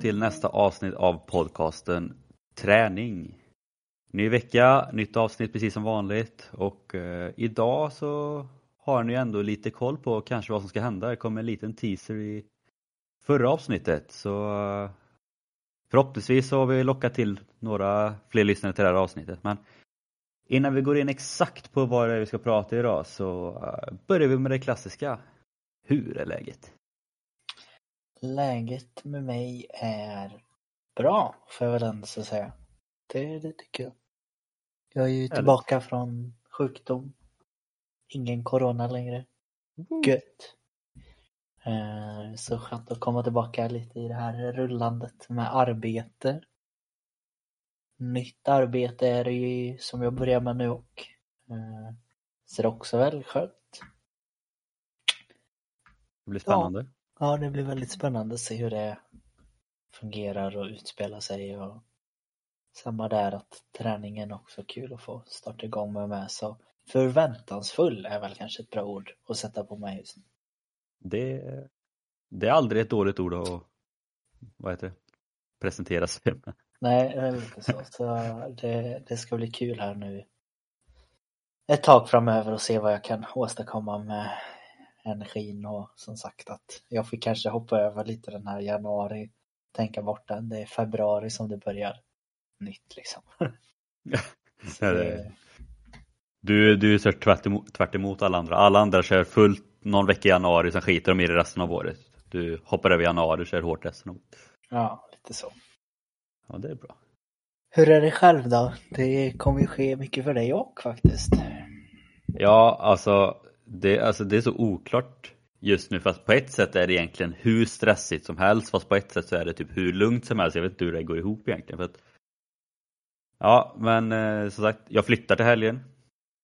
Välkomna till nästa avsnitt av podcasten Träning. Ny vecka, nytt avsnitt precis som vanligt och eh, idag så har ni ändå lite koll på kanske vad som ska hända. Det kom en liten teaser i förra avsnittet så eh, förhoppningsvis så har vi lockat till några fler lyssnare till det här avsnittet. Men innan vi går in exakt på vad det är vi ska prata idag så eh, börjar vi med det klassiska. Hur är läget? Läget med mig är bra, får jag väl ändå säga. Det, det tycker jag. Jag är ju Härligt. tillbaka från sjukdom. Ingen corona längre. Gött. Eh, Så skönt att komma tillbaka lite i det här rullandet med arbete. Nytt arbete är det ju som jag börjar med nu och eh, så det är också väldigt skönt. Det blir spännande. Ja, det blir väldigt spännande att se hur det fungerar och utspelar sig. Och samma där att träningen också är kul att få starta igång med med. Så förväntansfull är väl kanske ett bra ord att sätta på mig just nu. Det, det är aldrig ett dåligt ord att vad heter det, presentera sig med. Nej, det är inte så. så det, det ska bli kul här nu ett tag framöver och se vad jag kan åstadkomma med energin och som sagt att jag fick kanske hoppa över lite den här januari, tänka bort den. Det är februari som det börjar nytt liksom. Ja, det- Du, du är så tvärt emot, tvärt emot alla andra. Alla andra kör fullt någon vecka i januari, sen skiter de i det resten av året. Du hoppar över januari och kör hårt resten av året. Ja, lite så. Ja, det är bra. Hur är det själv då? Det kommer ju ske mycket för dig också faktiskt. Ja, alltså det, alltså det är så oklart just nu fast på ett sätt är det egentligen hur stressigt som helst fast på ett sätt så är det typ hur lugnt som helst. Jag vet inte hur det går ihop egentligen. För att, ja, men eh, som sagt, jag flyttar till helgen.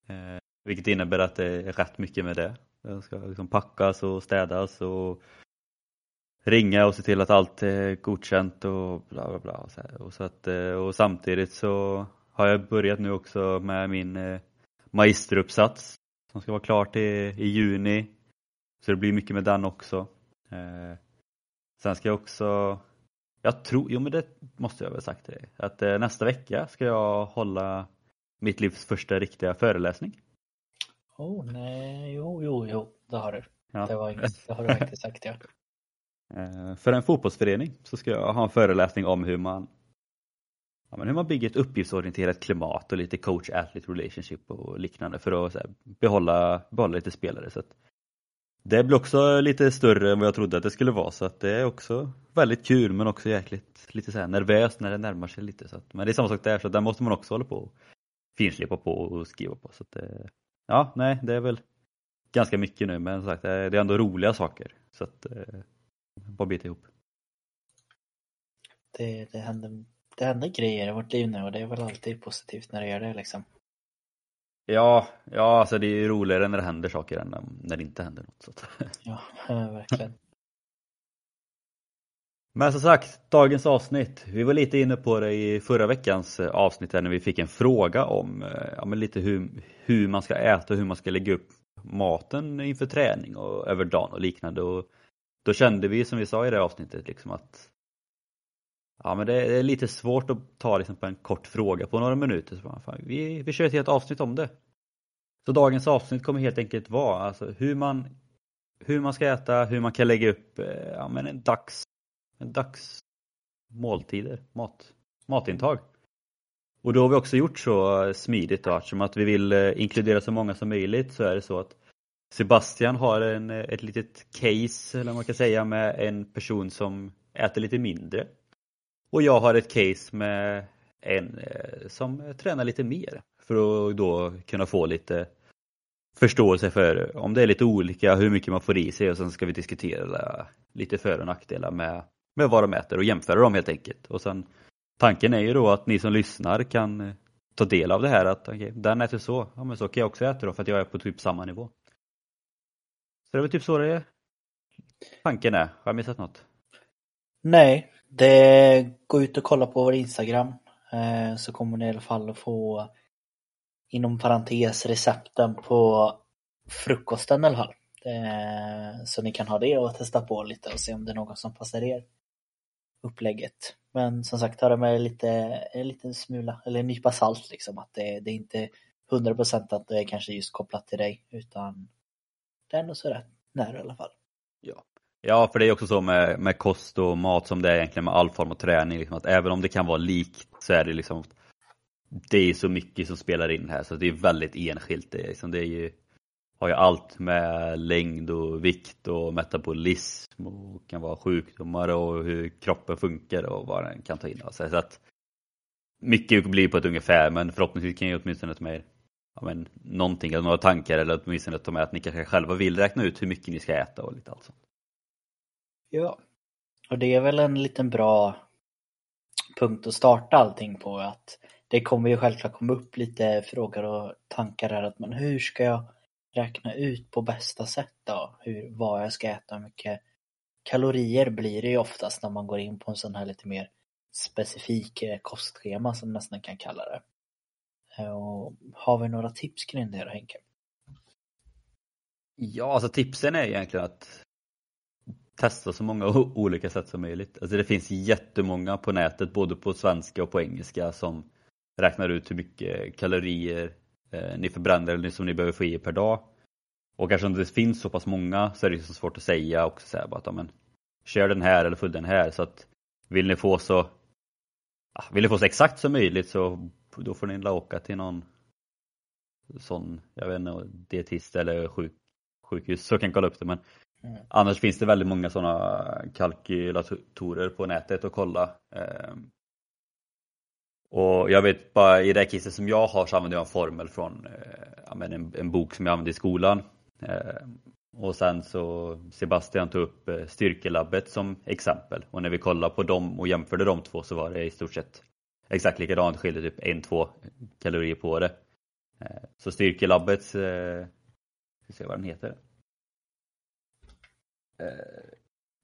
Eh, vilket innebär att det är rätt mycket med det. Jag ska liksom packas och städas och ringa och se till att allt är godkänt och bla bla bla. Och, så här. och, så att, eh, och samtidigt så har jag börjat nu också med min eh, magisteruppsats som ska vara klart i, i juni. Så det blir mycket med den också. Eh, sen ska jag också, jag tror, jo men det måste jag väl sagt till dig, att eh, nästa vecka ska jag hålla mitt livs första riktiga föreläsning. Oh nej, jo, jo, jo, det har du. Ja. Det, var det har du faktiskt sagt ja. Eh, För en fotbollsförening så ska jag ha en föreläsning om hur man ja, men hur man bygger ett uppgiftsorienterat klimat och lite coach-athlete relationship och liknande för att så här, behålla, behålla lite spelare. Så att det blir också lite större än vad jag trodde att det skulle vara så att det är också väldigt kul men också jäkligt lite så här nervöst när det närmar sig lite. Så att, men det är samma sak där så att där måste man också hålla på och finslipa på och skriva på. Så att det, ja, nej, det är väl ganska mycket nu men som sagt det är ändå roliga saker. Så att eh, bara bita ihop. Det, det, händer, det händer grejer i vårt liv nu och det är väl alltid positivt när det gör det liksom. Ja, ja alltså det är ju roligare när det händer saker än när det inte händer något. Så. Ja, verkligen. Men som sagt, dagens avsnitt. Vi var lite inne på det i förra veckans eh, avsnitt när vi fick en fråga om eh, ja, men lite hur, hur man ska äta och hur man ska lägga upp maten inför träning och över dagen och liknande. Och då kände vi som vi sa i det avsnittet liksom att ja, men det är lite svårt att ta liksom på en kort fråga på några minuter. Så fan, vi, vi kör ett helt avsnitt om det. Så dagens avsnitt kommer helt enkelt vara alltså, hur, man, hur man ska äta, hur man kan lägga upp eh, ja, men en dags en dags måltider, mat, matintag. Och då har vi också gjort så smidigt då, eftersom att vi vill eh, inkludera så många som möjligt så är det så att Sebastian har en, eh, ett litet case, eller vad man kan säga, med en person som äter lite mindre. Och jag har ett case med en eh, som tränar lite mer för att då kunna få lite förståelse för om det är lite olika, hur mycket man får i sig och sen ska vi diskutera lite för och nackdelar med, med vad de äter och jämföra dem helt enkelt. Och sen Tanken är ju då att ni som lyssnar kan ta del av det här att okay, den äter så, ja men så kan jag också äta då för att jag är på typ samma nivå. Så det är väl typ så det är. tanken är. Har jag missat något? Nej, det gå ut och kolla på vår Instagram eh, så kommer ni i alla fall att få inom parentes recepten på frukosten i alla fall. Eh, Så ni kan ha det och testa på lite och se om det är något som passar er. upplägget. Men som sagt, ta det med lite, en liten smula, eller en nypa salt liksom. Att det, det är inte 100% att det är kanske just kopplat till dig, utan det är nog så rätt nära i alla fall. Ja ja, för det är också så med, med kost och mat som det är egentligen med all form av träning. Liksom, att även om det kan vara likt så är det liksom det är så mycket som spelar in här så det är väldigt enskilt. Det är, liksom, det är ju, har ju allt med längd och vikt och metabolism och kan vara sjukdomar och hur kroppen funkar och vad den kan ta in. Alltså, så att mycket blir på ett ungefär men förhoppningsvis kan jag åtminstone ta med ja, men, någonting, eller några tankar eller åtminstone ta med att ni kanske själva vill räkna ut hur mycket ni ska äta och lite allt sånt. Ja, och det är väl en liten bra punkt att starta allting på att det kommer ju självklart komma upp lite frågor och tankar här att men hur ska jag räkna ut på bästa sätt då hur, vad jag ska äta, hur mycket kalorier blir det ju oftast när man går in på en sån här lite mer specifik eh, kostschema som nästan kan kalla det. Eh, och har vi några tips kring det då Henke? Ja, alltså tipsen är egentligen att testa så många olika sätt som möjligt. Alltså det finns jättemånga på nätet, både på svenska och på engelska, som räknar ut hur mycket kalorier eh, ni förbränner eller som ni behöver få i per dag. Och eftersom det finns så pass många så är det så svårt att säga och säga bara att ja, men, kör den här eller följ den här. Så att vill ni få så vill ni få så exakt som möjligt så då får ni åka till någon sån, jag vet inte, dietist eller sjuk, sjukhus så kan kolla upp det. Men mm. annars finns det väldigt många sådana kalkylatorer på nätet att kolla. Ehm. Och jag vet bara i det caset som jag har så använder jag en formel från eh, en, en, bok som jag använde i skolan. Ehm. Och sen så Sebastian tog upp eh, Styrkelabbet som exempel och när vi kollade på dem och jämförde de två så var det i stort sett exakt likadant, skilde typ 1-2 kalorier på det. Ehm. Så Styrkelabbets, eh, vi ska se vad den heter. Eh,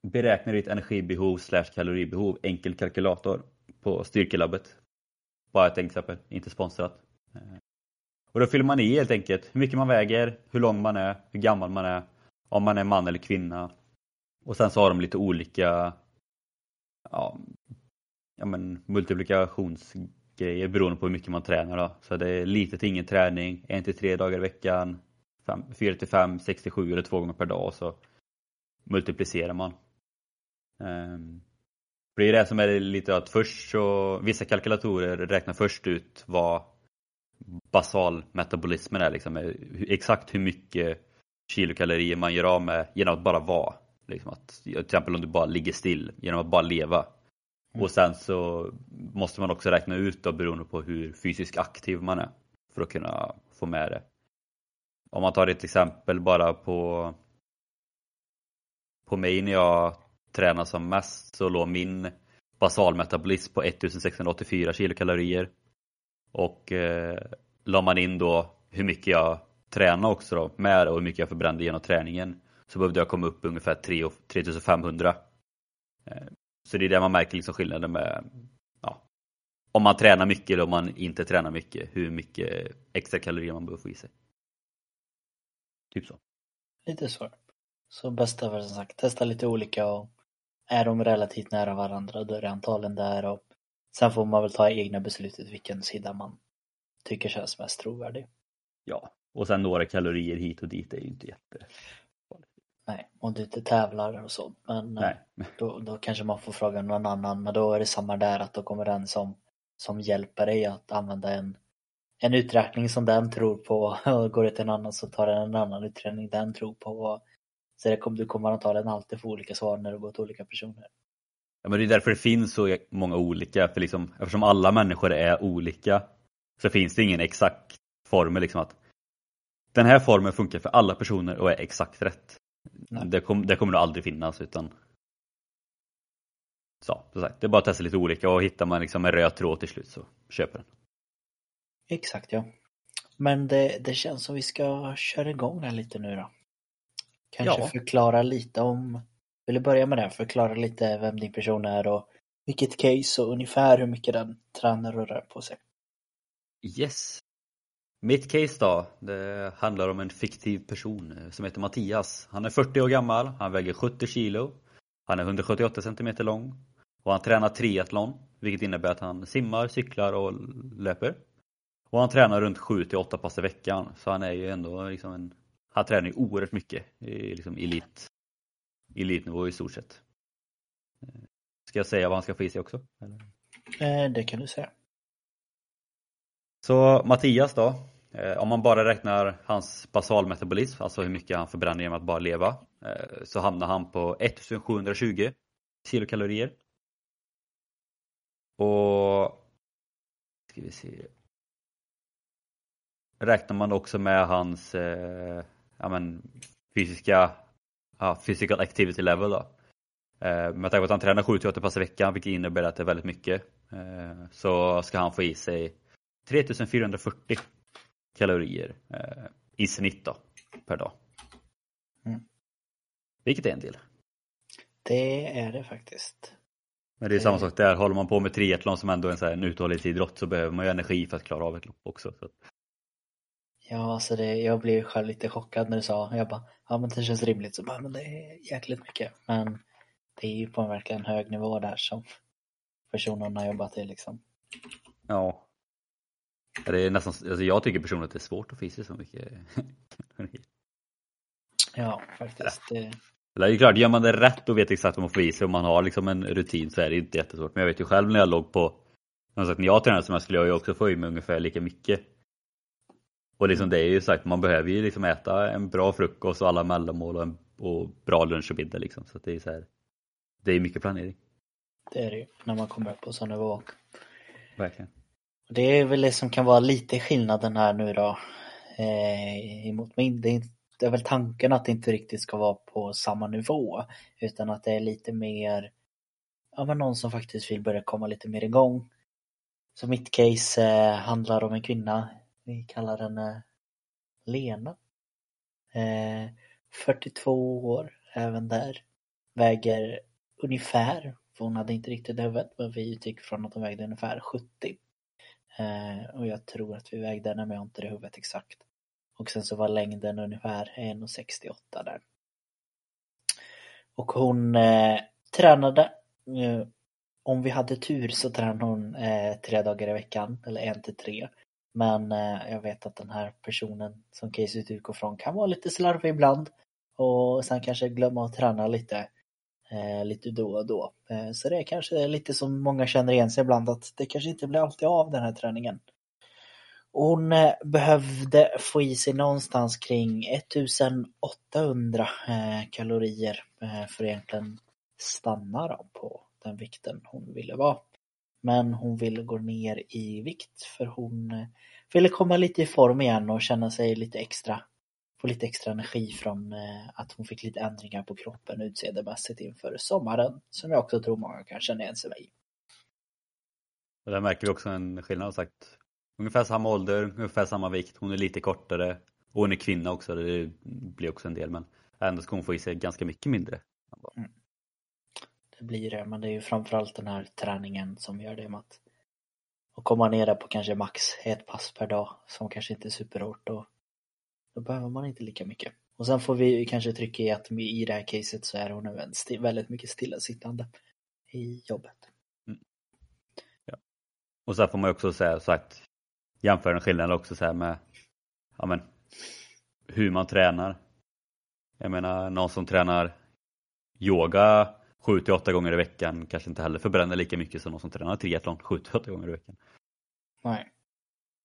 Beräkna ditt energibehov slash kaloribehov, enkel kalkylator på Styrkelabbet. Bara ett exempel, inte sponsrat. Eh, och då fyller man i helt enkelt hur mycket man väger, hur lång man är, hur gammal man är, om man är man eller kvinna. Och sen så har de lite olika ja, ja men, multiplikationsgrejer beroende på hur mycket man tränar. Då. Så det är lite till ingen träning, en till tre dagar i veckan, 4 till 5, 6 till 7 eller två gånger per dag så multiplicerar man. Um, det är det som är lite att först så, vissa kalkylatorer räknar först ut vad basalmetabolismen är, liksom, exakt hur mycket kilokalorier man gör av med genom att bara vara. Liksom att, till exempel om du bara ligger still, genom att bara leva. Mm. Och sen så måste man också räkna ut då beroende på hur fysiskt aktiv man är för att kunna få med det. Om man tar ett exempel bara på på mig när jag tränar som mest så låg min basalmetabolism på 1684 kilokalorier. Och eh, la man in då hur mycket jag tränade också då med och hur mycket jag förbrände genom träningen så behövde jag komma upp ungefär 3, 3500. Eh, så det är där man märker liksom skillnaden med ja, om man tränar mycket eller om man inte tränar mycket, hur mycket extra kalorier man behöver få i sig. Typ så. Lite så. Så bästa för som sagt, testa lite olika och är de relativt nära varandra då är det antagligen där och sen får man väl ta egna beslutet vilken sida man tycker känns mest trovärdig. Ja, och sen några kalorier hit och dit är ju inte jätte Nej, om du inte tävlar och så. Men eh, Nej. Då, då kanske man får fråga någon annan. Men då är det samma där att då kommer den som, som hjälper dig att använda en, en uträkning som den tror på. Och går det till en annan så tar den en annan uträkning den tror på. Så det kommer, du kommer antagligen alltid få olika svar när du går till olika personer. Ja, men det är därför det finns så många olika. För liksom, eftersom alla människor är olika så finns det ingen exakt formel. Liksom att den här formeln funkar för alla personer och är exakt rätt. Det, kom, det, kommer nog aldrig finnas utan så, så sagt, det är bara att testa lite olika och hittar man liksom en röd tråd till slut så köper den. Exakt ja. Men det, det känns som vi ska köra igång här lite nu då. Kanske ja. förklara lite om, vill du börja med det? Förklara lite vem din person är och vilket case och ungefär hur mycket den tränar och rör på sig. Yes. Mitt case då, det handlar om en fiktiv person eh, som heter Mattias. Han är 40 år gammal, han väger 70 kilo. Han är 178 cm lång. Och han tränar triathlon, vilket innebär att han simmar, cyklar och löper. Och han tränar runt 7 till 8 pass i veckan, så han är ju ändå liksom en... Han tränar ju oerhört mycket i liksom elit, elitnivå i stort sett. Ska jag säga vad han ska få i sig också? Eh, det kan du säga. Så Mattias då, eh, om man bara räknar hans basalmetabolism, alltså hur mycket han förbränner genom att bara leva, eh, så hamnar han på 1720 kilokalorier. Och ska vi se. Räknar man också med hans eh, ja, men, fysiska ja, physical activity level då. Eh, med tanke på att han tränar 7-8 pass i veckan, vilket innebär att det är väldigt mycket, eh, så ska han få i sig 3440 kalorier eh, i snitt då, per dag. Mm. Vilket är en del. Det är det faktiskt. Men det är samma sak där, håller man på med triathlon som ändå är en, så här, en uthållighetsidrott så behöver man ju energi för att klara av ett lopp också. Så. Ja, alltså det, jag blev själv lite chockad när du sa, jag bara, ja men det känns rimligt, så bara, men det är jäkligt mycket. Men det är ju på en verkligen hög nivå där som personen har jobbat i liksom. Ja. Det är nästan, alltså jag tycker personligen att det är svårt att sig så mycket Ja, faktiskt. Det... Det är klart, gör man det rätt och vet exakt vad man får i sig och man har liksom en rutin så är det inte jättesvårt. Men jag vet ju själv när jag låg på, sagt, när jag tränade som jag skulle jag ju också få i mig ungefär lika mycket. Och liksom det är ju sagt, man behöver ju liksom äta en bra frukost och alla mellanmål och, en, och bra lunch och middag liksom. Så det är så här, det är mycket planering. Det är det ju, när man kommer upp på sån nivå. Verkligen. Det är väl det som kan vara lite skillnaden här nu då. Eh, emot min. Det är, det är väl tanken att det inte riktigt ska vara på samma nivå. Utan att det är lite mer, ja men någon som faktiskt vill börja komma lite mer igång. Så mitt case eh, handlar om en kvinna. Vi kallar henne Lena. Eh, 42 år, även där. Väger ungefär, för hon hade inte riktigt huvudet, men vi utgick från att hon vägde ungefär 70. Eh, och jag tror att vi vägde henne, men jag har inte det huvudet exakt. Och sen så var längden ungefär 1,68 där. Och hon eh, tränade. Eh, om vi hade tur så tränade hon eh, tre dagar i veckan, eller en till tre. Men eh, jag vet att den här personen som caset utgår från kan vara lite slarvig ibland. Och sen kanske glömma att träna lite eh, lite då och då. Eh, så det är kanske lite som många känner igen sig ibland att det kanske inte blir alltid av den här träningen. Hon eh, behövde få i sig någonstans kring 1800 eh, kalorier eh, för att egentligen stanna på den vikten hon ville vara. Men hon ville gå ner i vikt för hon ville komma lite i form igen och känna sig lite extra få lite extra energi från att hon fick lite ändringar på kroppen utseendemässigt inför sommaren som jag också tror många kan känna igen sig i. Där märker vi också en skillnad sagt. Ungefär samma ålder, ungefär samma vikt, hon är lite kortare och hon är kvinna också, det blir också en del men ändå ska hon få i sig ganska mycket mindre. Mm. Blir det, men det är ju framförallt den här träningen som gör det med att och komma ner där på kanske max ett pass per dag som kanske inte är superhårt och då behöver man inte lika mycket. Och sen får vi kanske trycka i att i det här caset så är hon väldigt mycket stillasittande i jobbet. Mm. Ja. Och sen får man också säga sagt jämföra skillnaden också så här med ja, men, hur man tränar. Jag menar någon som tränar yoga 7 till 8 gånger i veckan kanske inte heller förbränner lika mycket som någon som tränar triathlon 7 till 8 gånger i veckan. Nej.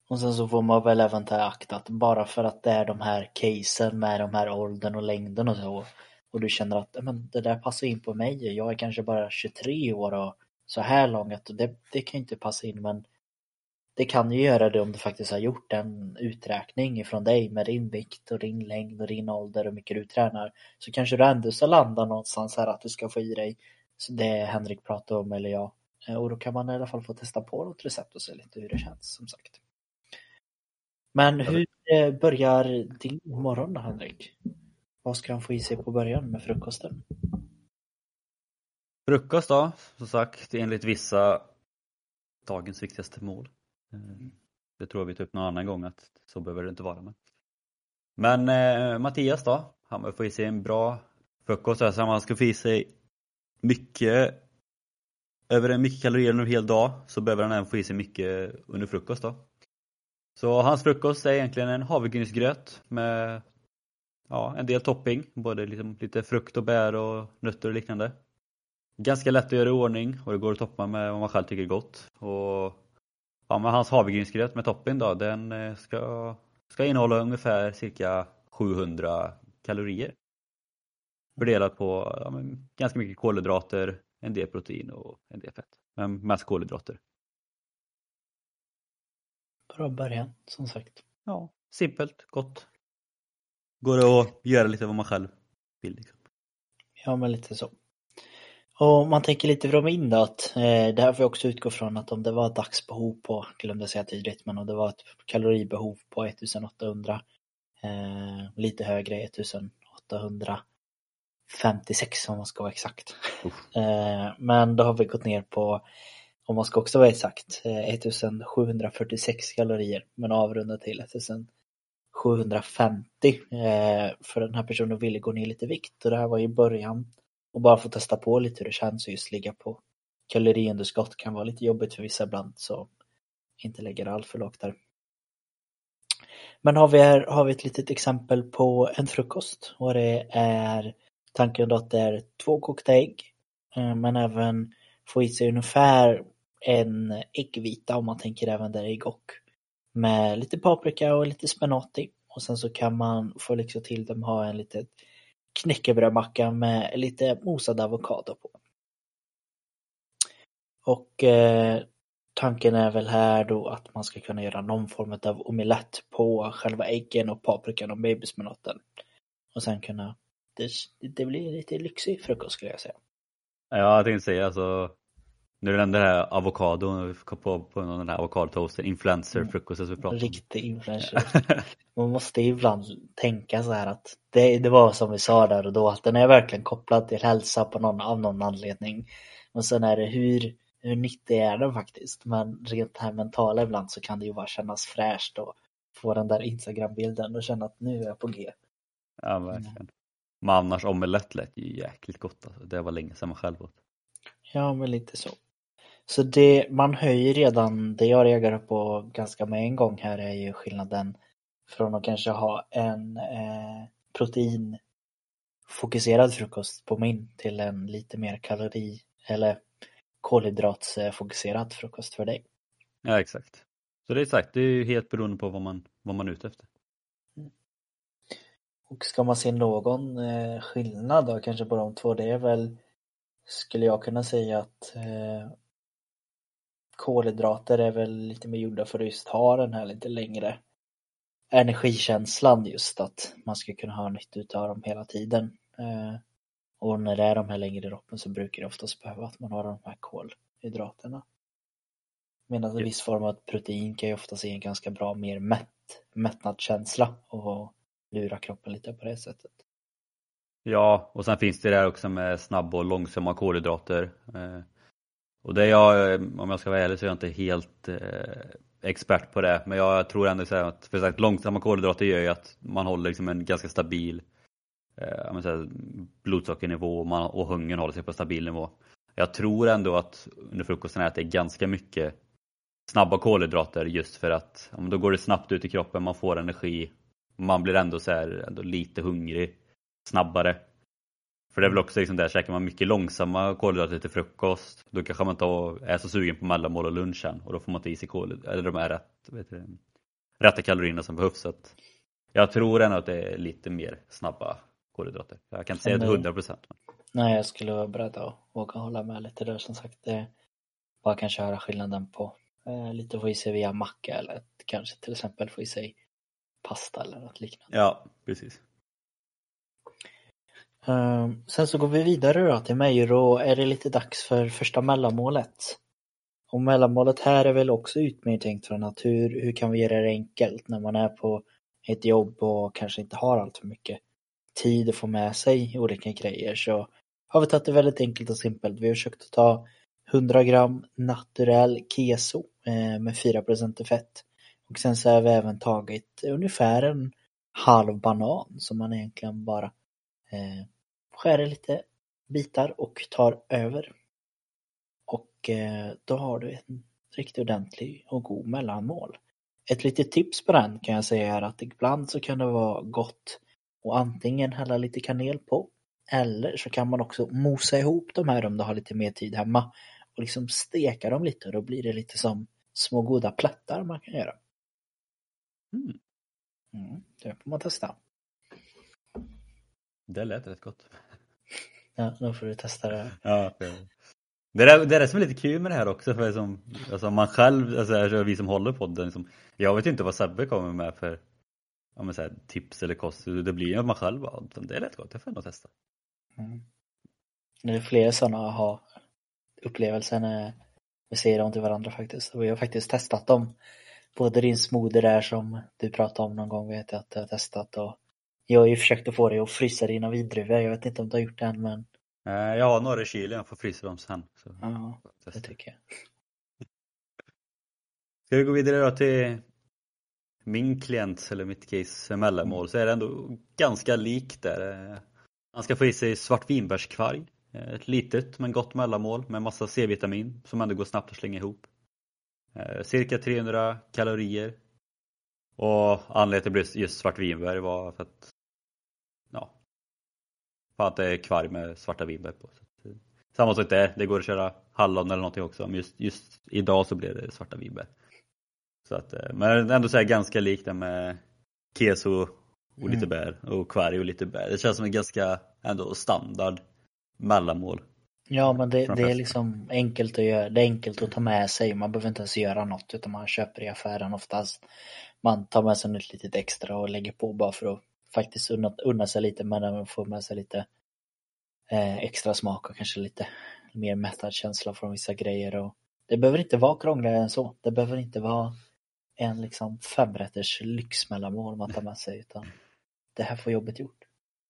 Och sen så får man väl även ta akt att bara för att det är de här casen med de här åldern och längden och så och du känner att men, det där passar in på mig, jag är kanske bara 23 år och så här lång att det, det kan inte passa in men det kan ju göra det om du faktiskt har gjort en uträkning ifrån dig med din vikt och din längd och din ålder och hur mycket du tränar. Så kanske du ändå ska landa någonstans här att du ska få i dig det Henrik pratade om eller jag. Eh, och då kan man i alla fall få testa på något recept och se lite hur det känns som sagt. Men hur eh, börjar din morgon då Henrik? Vad ska han få i sig på början med frukosten? Frukost då, som sagt enligt vissa dagens viktigaste mål. Mm. Eh, det tror vi typ någon annan gång att så behöver det inte vara. Men, men eh, Mattias då, han får i sig en bra frukost. Alltså han ska få i sig mycket över en mycket kalorier under en hel dag så behöver han även få i sig mycket under frukost då. Så hans frukost är egentligen en havregrynsgröt med ja, en del topping, både liksom lite frukt och bär och nötter och liknande. Ganska lätt att göra i ordning och det går att toppa med vad man själv tycker är gott. Och ja, men hans havregrynsgröt med topping då, den eh, ska, ska innehålla ungefär cirka 700 kalorier. Fördelat på ja, ganska mycket kolhydrater, en del protein och en del fett. Men mest kolhydrater. Bra början, som sagt. Ja, simpelt, gott. Går det att göra lite vad man själv vill. Liksom. Ja, men lite så. Och man tänker lite från min då att eh, det här får jag också utgå från att om det var ett dagsbehov på, glömde säga tidigt, men om det var ett kaloribehov på 1800, eh, lite högre 1856 om man ska vara exakt. Eh, men då har vi gått ner på, om man ska också vara exakt, eh, 1746 kalorier men avrundat till 1750 eh, för den här personen ville gå ner lite vikt och det här var i början och bara få testa på lite hur det känns att just ligga på kaloriunderskott kan vara lite jobbigt för vissa ibland så inte lägga det allt för lågt där. Men har vi, här, har vi ett litet exempel på en frukost? Och det är tanken då att det är två kokta ägg eh, men även få i sig ungefär en äggvita om man tänker även där ägg och med lite paprika och lite spenat i. Och sen så kan man få liksom till dem ha en liten knäckebrödmacka med lite mosad avokado på. Och eh, tanken är väl här då att man ska kunna göra någon form av omelett på själva äggen och paprikan och babyspenaten. Och sen kunna, det, det blir lite lyxig frukost skulle jag säga. Ja, jag tänkte säga alltså nu är det den där avokadon, på, på den här avokadotoasten, influencer-frukosten som vi pratade om. Riktig influencer. Man måste ibland tänka så här att det, det var som vi sa där och då att den är verkligen kopplad till hälsa på någon, av någon anledning. Och sen är det hur, hur nyttig är den faktiskt? Men rent här mentala ibland så kan det ju bara kännas fräscht och få den där Instagram-bilden och känna att nu är jag på G. Ja, verkligen. Men annars omelett lät ju jäkligt gott alltså. Det var länge sedan man själv åt. Ja, men lite så. Så det, man höjer redan, det jag reagerar på ganska med en gång här är ju skillnaden från att kanske ha en eh, proteinfokuserad frukost på min till en lite mer kalori eller kolhydratsfokuserad frukost för dig. Ja exakt. Så det är exakt, det är ju helt beroende på vad man, vad man är ute efter. Mm. Och ska man se någon eh, skillnad då kanske på de två, det är väl skulle jag kunna säga att eh, kolhydrater är väl lite mer gjorda för att just ha den här lite längre energikänslan just att man ska kunna ha nytta av dem hela tiden. Eh, och när det är de här längre droppen så brukar det oftast behöva att man har de här kolhydraterna. Medan en viss form av protein kan ju oftast ge en ganska bra mer mätt, mättnadskänsla och lura kroppen lite på det sättet. Ja, och sen finns det där också med snabba och långsamma kolhydrater. Och det är jag, eh, om jag ska vara ärlig så är jag inte helt eh, expert på det. Men jag tror ändå att för sagt, långsamma kolhydrater gör ju att man håller liksom en ganska stabil eh, säga, blodsockernivå och, man, och hungern håller sig på stabil nivå. Jag tror ändå att under frukosten äter jag ganska mycket snabba kolhydrater just för att ja, då går det snabbt ut i kroppen, man får energi. Man blir ändå, så här, ändå lite hungrig snabbare. För det är väl också liksom där, käkar man mycket långsamma kolhydrater till frukost då kanske man inte är så sugen på mellanmål och lunchen och då får man inte i sig kolhydrater, eller de är rätt, du, rätta kalorierna som behövs. Så att jag tror ändå att det är lite mer snabba kolhydrater. Jag kan inte säga till 100 procent. Nej, jag skulle vara beredd att våga hålla med lite där som sagt. Det bara kanske höra skillnaden på eh, lite få i sig via macka eller kanske till exempel få i sig pasta eller något liknande. Ja, precis. Ehm, sen så går vi vidare då till mig och då är det lite dags för första mellanmålet. Och mellanmålet här är väl också ut tänkt från att hur, hur kan vi göra det enkelt när man är på ett jobb och kanske inte har allt för mycket tid att få med sig olika grejer så har vi tagit det väldigt enkelt och simpelt. Vi har försökt att ta 100 gram naturell keso eh, med 4% fett. Och sen så har vi även tagit ungefär en halv banan som man egentligen bara eh, skär lite bitar och tar över. Och eh, då har du en riktigt ordentlig och god mellanmål. Ett litet tips på den kan jag säga är att ibland så kan det vara gott att antingen hälla lite kanel på eller så kan man också mosa ihop de här om du har lite mer tid hemma och liksom steka dem lite och då blir det lite som små goda plättar man kan göra. Mm. Mm, det får man testa. Det lät rätt gott. Ja, då får du testa det. Ja, det, det, är, det är som är lite kul med det här också för som, alltså man själv, alltså vi som håller på den, liksom, jag vet inte vad Sebbe kommer med för ja, men så här, tips eller kost. Det blir ju att man själv bara, det är rätt gott, det får jag nog testa. Mm. Det är fler sådana aha-upplevelser när vi säger dem till varandra faktiskt. Och vi har faktiskt testat dem. Både din smoothie där som du pratade om någon gång vet jag att du har testat och jag har ju försökt att få dig att frysa dina vindruvor. Jag vet inte om du har gjort det än men Eh, Jag har några i kylen, jag får frysa dem sen. Så. ja, det tycker jag. Ska vi gå vidare då till min klient eller mitt case mellanmål så är det ändå ganska likt där. Eh, Han ska få i sig svartvinbärskvarg. Eh, Ett litet men gott mellanmål med massa C-vitamin som ändå går snabbt att slänga ihop. Cirka 300 kalorier. Och anledningen till att det blev just svartvinbär var för att för att det är kvarg med svarta vinbär på. Så eh, Samma sak där, det går att köra hallon eller någonting också men just, just idag så blev det svarta vinbär. Så att, eh, men ändå så här ganska likt det med keso och lite Mm. bär och kvarg och lite bär. Det känns som en ganska ändå standard mellanmål. Ja men det, det är liksom enkelt att göra, det är enkelt att ta med sig. Man behöver inte ens göra något utan man köper i affären oftast. Man tar med sig något litet extra och lägger på bara för att faktiskt unna, unna sig lite men även få med sig lite eh, extra smak och kanske lite mer mättad känsla från vissa grejer. Och det behöver inte vara krångligare än så. Det behöver inte vara en liksom femrätters lyxmellanmål man tar med sig utan det här får jobbet gjort.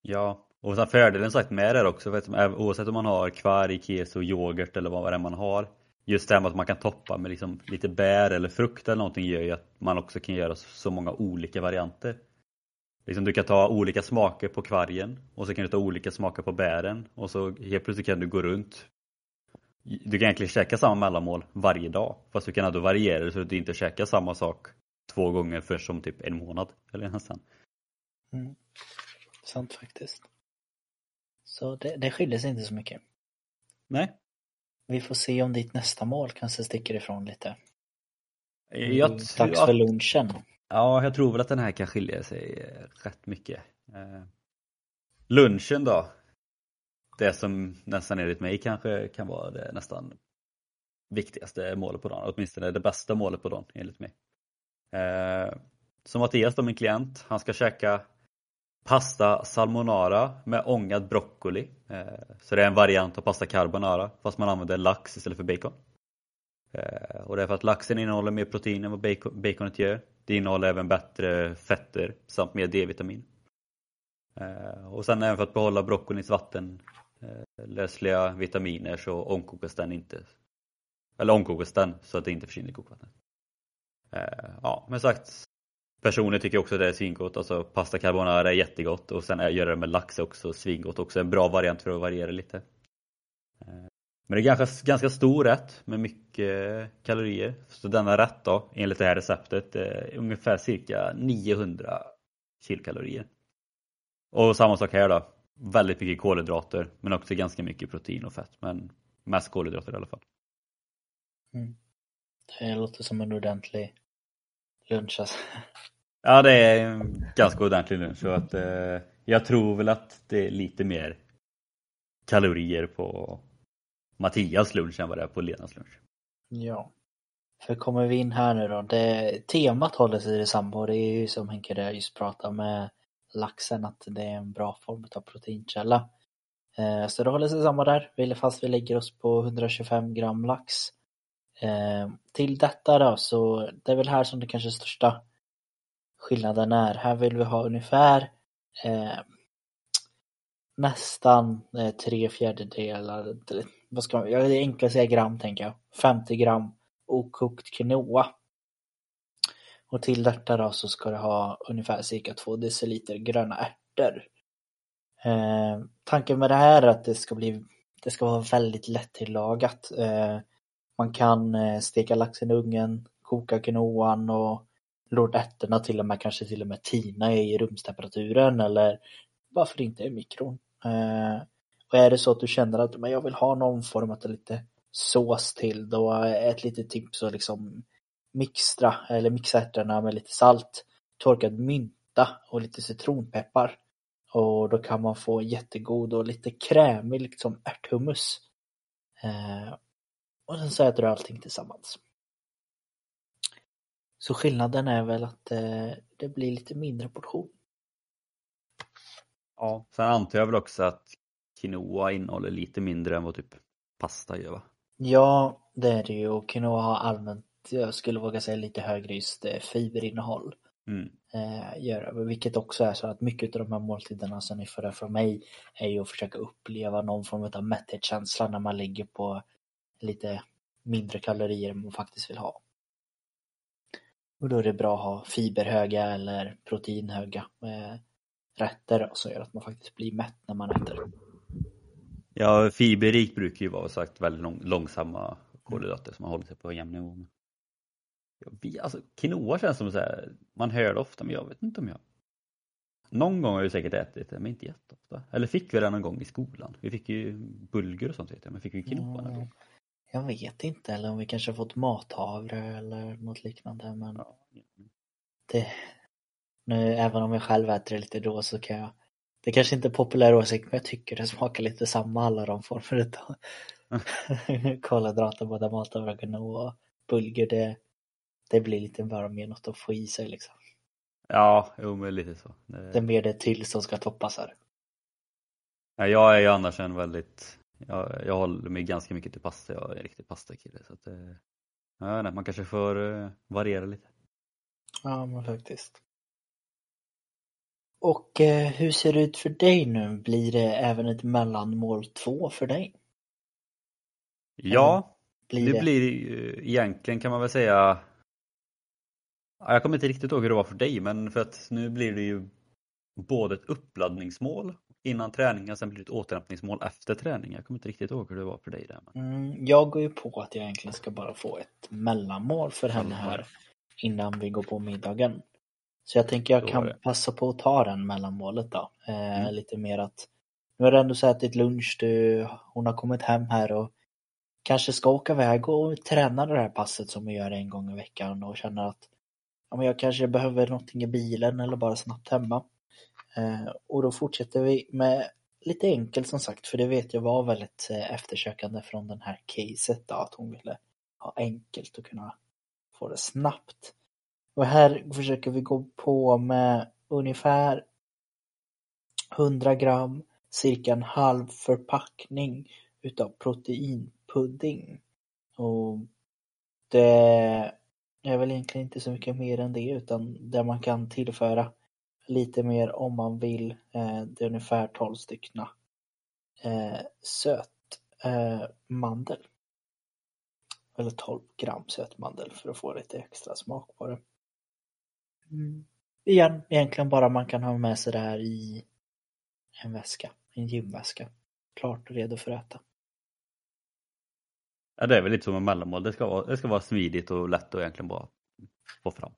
Ja, och sen fördelen sagt med det här också, vet oavsett om man har kvarg, keso, yoghurt eller vad det är man har. Just det här med att man kan toppa med liksom lite bär eller frukt eller någonting gör ju att man också kan göra så många olika varianter. Liksom du kan ta olika smaker på kvargen och så kan du ta olika smaker på bären och så helt plötsligt kan du gå runt. Du kan egentligen käka samma mellanmål varje dag fast du kan ändå variera det så att du inte käkar samma sak två gånger för som typ en månad eller nästan. Mm. Sant faktiskt. Så det, det skiljer sig inte så mycket. Nej, Vi får se om ditt nästa mål kanske sticker ifrån lite. jag, Dags för lunchen. Ja, jag tror väl att den här kan skilja sig eh, rätt mycket. Eh, lunchen då. Det som nästan enligt mig kanske kan vara det nästan viktigaste målet på dagen. Åtminstone det bästa målet på dagen enligt mig. Eh, så Mattias då, min klient, han ska käka pasta salmonara med ångad broccoli. Eh, så det är en variant av pasta carbonara fast man använder lax istället för bacon. Eh, och det är för att laxen innehåller mer protein än vad bacon, baconet gör. Det innehåller även bättre fetter samt mer D-vitamin. Eh, och sen även för att behålla broccolins vattenlösliga eh, vitaminer så omkokas den inte. Eller omkokas den så att det inte försvinner i kokvattnet. Ja, men sagt Personligen tycker jag också det är svingott. Alltså pasta carbonara är jättegott och sen är- göra det med lax är också svingott. Också en bra variant för att variera lite. Men det är ganska, ganska stor rätt med mycket kalorier. Så denna rätt då, enligt det här receptet, är ungefär cirka 900 kilkalorier. Och samma sak här då. Väldigt mycket kolhydrater men också ganska mycket protein och fett. Men mest kolhydrater i alla fall. Det låter som en ordentlig lunch alltså. Ja det är en ganska ordentlig lunch så att eh, jag tror väl att det är lite mer kalorier på Mattias lunch än vad det är på Lenas lunch. Ja. För kommer vi in här nu då. Det, temat håller sig detsamma och det är ju som Henke där just pratade med laxen att det är en bra form av proteinkälla. Eh, så det håller sig samma där. Vi- Fast vi lägger oss på 125 gram lax. Eh, till detta då så det är väl här som det kanske största skillnaden är. Här vill vi ha ungefär eh, nästan eh, tre fjärdedelar, vad ska man, ja, det är enklare att säga gram tänker jag, 50 gram okokt quinoa. Och till detta då så ska det ha ungefär cirka 2 deciliter gröna ärtor. Eh, tanken med det här är att det ska bli det ska vara väldigt lättillagat. Eh, man kan eh, steka laxen i ugnen, koka quinoan och låta ärtorna till och med kanske till och med tina i rumstemperaturen eller varför inte i mikron. Eh, och är det så att du känner att men jag vill ha någon form av lite sås till då är ett litet tips att liksom mixtra eller mixa ärtorna med lite salt, torkad mynta och lite citronpeppar. Och då kan man få jättegod och lite krämig liksom ärthummus. Eh, och sen så äter du allting tillsammans. Så skillnaden är väl att eh, det blir lite mindre portion. Ja, sen antar jag väl också att quinoa innehåller lite mindre än vad typ pasta gör va? Ja, det är det ju och quinoa har allmänt, jag skulle våga säga lite högre just eh, fiberinnehåll. Mm. Eh, gör, vilket också är så att mycket av de här måltiderna som ni får från mig är ju att försöka uppleva någon form av mätthetskänsla när man ligger på lite mindre kalorier än man faktiskt vill ha. Och då är det bra att ha fiberhöga eller proteinhöga eh, rätter som gör att man faktiskt blir mätt när man äter. Ja, fiberrik brukar ju vara sagt väldigt lång, långsamma kolhydrater som har hållit sig på jämn nivå. Ja, alltså, quinoa känns som så här, man hör det ofta men jag vet inte om jag någon gång har jag säkert ätit det, men inte jätteofta. Eller fick vi det någon gång i skolan? Vi fick ju bulgur och sånt vet jag, men fick vi quinoa någon gång? Jag vet inte, eller om vi kanske fått mathavre eller något liknande. Men Ja. det, nu, även om jag själv äter det lite då så kan jag det kanske inte är populär åsikt men jag tycker det smakar lite samma alla de former av kolhydrater, både quinoa och bulgur. Det, det blir lite bara mer något att få i sig liksom. Ja, jo men lite så. Det- Det är mer det till som ska toppas här. Ja, jag är ju annars en väldigt, jag, jag håller mig ganska mycket till pasta, jag är en riktig pastakille så att eh, man kanske får eh, variera lite. Ja men faktiskt. Och eh, hur ser det ut för dig nu? Blir det även ett mellanmål två för dig? Ja, Blir det blir ju egentligen kan man väl säga ja, Jag kommer inte riktigt ihåg hur det var för dig men för att nu blir det ju både ett uppladdningsmål innan träningen sen blir det ett återhämtningsmål efter träning. Jag kommer inte riktigt ihåg hur det var för dig där. Men... Mm, jag går ju på att jag egentligen ska bara få ett mellanmål för henne här innan vi går på middagen. Så jag tänker jag kan passa på att ta den mellanmålet då. Eh, Mm. Lite mer att nu har du ändå ätit lunch, du, hon har kommit hem här och kanske ska åka iväg och träna det här passet som vi gör en gång i veckan och känner att ja, men jag kanske behöver någonting i bilen eller bara snabbt hemma. Eh, och då fortsätter vi med lite enkelt som sagt, för det vet jag var väldigt eh, eftersökande från den här caset då, att hon ville ha enkelt och kunna få det snabbt. Och här försöker vi gå på med ungefär 100 gram, cirka en halv förpackning utav proteinpudding. Och det är väl egentligen inte så mycket mer än det utan det man kan tillföra lite mer om man vill. Eh, det är ungefär 12 styckna eh, sötmandel. Eh, söt mandel. Eller 12 gram sötmandel för att få lite extra smak på det. Mm. Igen, egentligen bara man kan ha med sig det här i en väska, en gymväska. Klart och redo för att äta. Ja, det är väl lite som en mellanmål, det ska vara, det ska vara smidigt och lätt och egentligen bara få fram.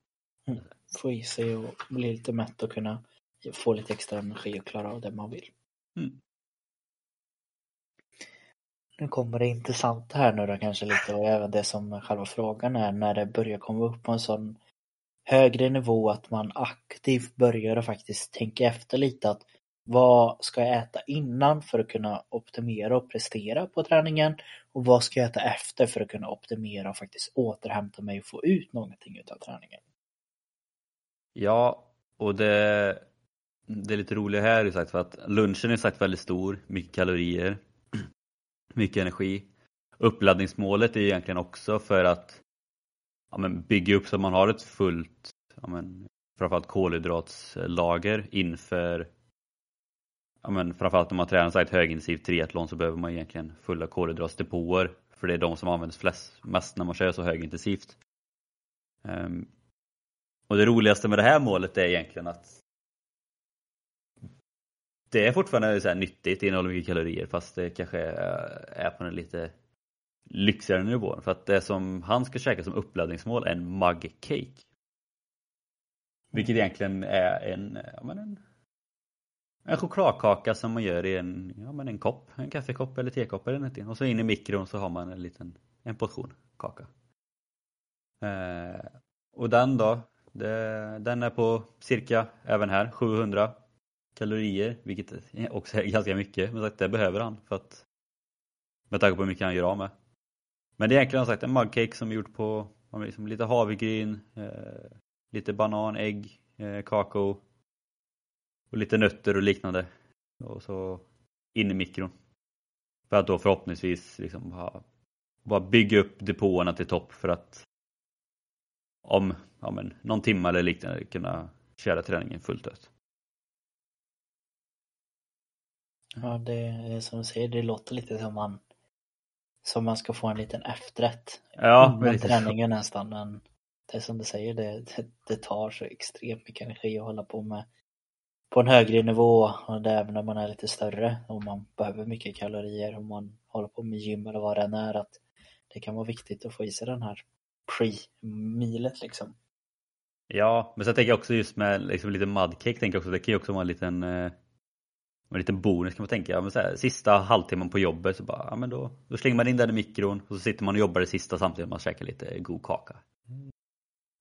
Få i sig och bli lite mätt och kunna få lite extra energi och klara av det man vill. Mm. Nu kommer det intressanta här nu då kanske lite och även det som själva frågan är när det börjar komma upp på en sån högre nivå att man aktivt börjar att faktiskt tänka efter lite att vad ska jag äta innan för att kunna optimera och prestera på träningen och vad ska jag äta efter för att kunna optimera och faktiskt återhämta mig och få ut någonting utav träningen. Ja, och det, det är lite roligt här är sagt för att lunchen är sagt väldigt stor, mycket kalorier, mycket energi. Uppladdningsmålet är egentligen också för att ja, men bygga upp så att man har ett fullt, ja, men, framförallt kolhydratslager inför ja, men, framförallt när man tränar så här ett högintensivt triathlon så behöver man egentligen fulla kolhydratsdepåer för det är de som används flest, mest när man kör så högintensivt. Um, och det roligaste med det här målet är egentligen att det är fortfarande så här nyttigt, det innehåller mycket kalorier fast det kanske är på en lite lyxigare nivån, För att det som han ska käka som uppladdningsmål är en mug cake. Vilket egentligen är en, ja, men en, en chokladkaka som man gör i en, ja, men en kopp, en kaffekopp eller tekopp eller någonting. Och så in i mikron så har man en liten en portion kaka. Eh, och den då, det, den är på cirka, även här, 700 kalorier, vilket också är ganska mycket. Men sagt, det behöver han för att med tanke på hur mycket han gör av med. Men det är egentligen sagt en mugcake som är gjort på liksom, lite havregryn, eh, lite banan, ägg, eh, kakao och lite nötter och liknande. Och så in i mikron. För att då förhoppningsvis liksom ha, bara bygga upp depåerna till topp för att om ja, men, någon timme eller liknande kunna köra träningen fullt ut. Ja, det är som du säger, det låter lite som man som man ska få en liten efterrätt. Ja, men träningen nästan. Men det är som du säger, det, det, det, tar så extremt mycket energi att hålla på med på en högre nivå och det även när man är lite större och man behöver mycket kalorier om man håller på med gym eller vad det än är att det kan vara viktigt att få i sig den här pre-milet liksom. Ja, men så tänker jag också just med liksom lite mudcake, tänker jag också, det kan ju också vara en liten eh, en liten bonus kan man tänka. Ja, men så här, sista halvtimmen på jobbet så bara, ja, men då, då slänger man in den i mikron och så sitter man och jobbar det sista samtidigt som man käkar lite god kaka.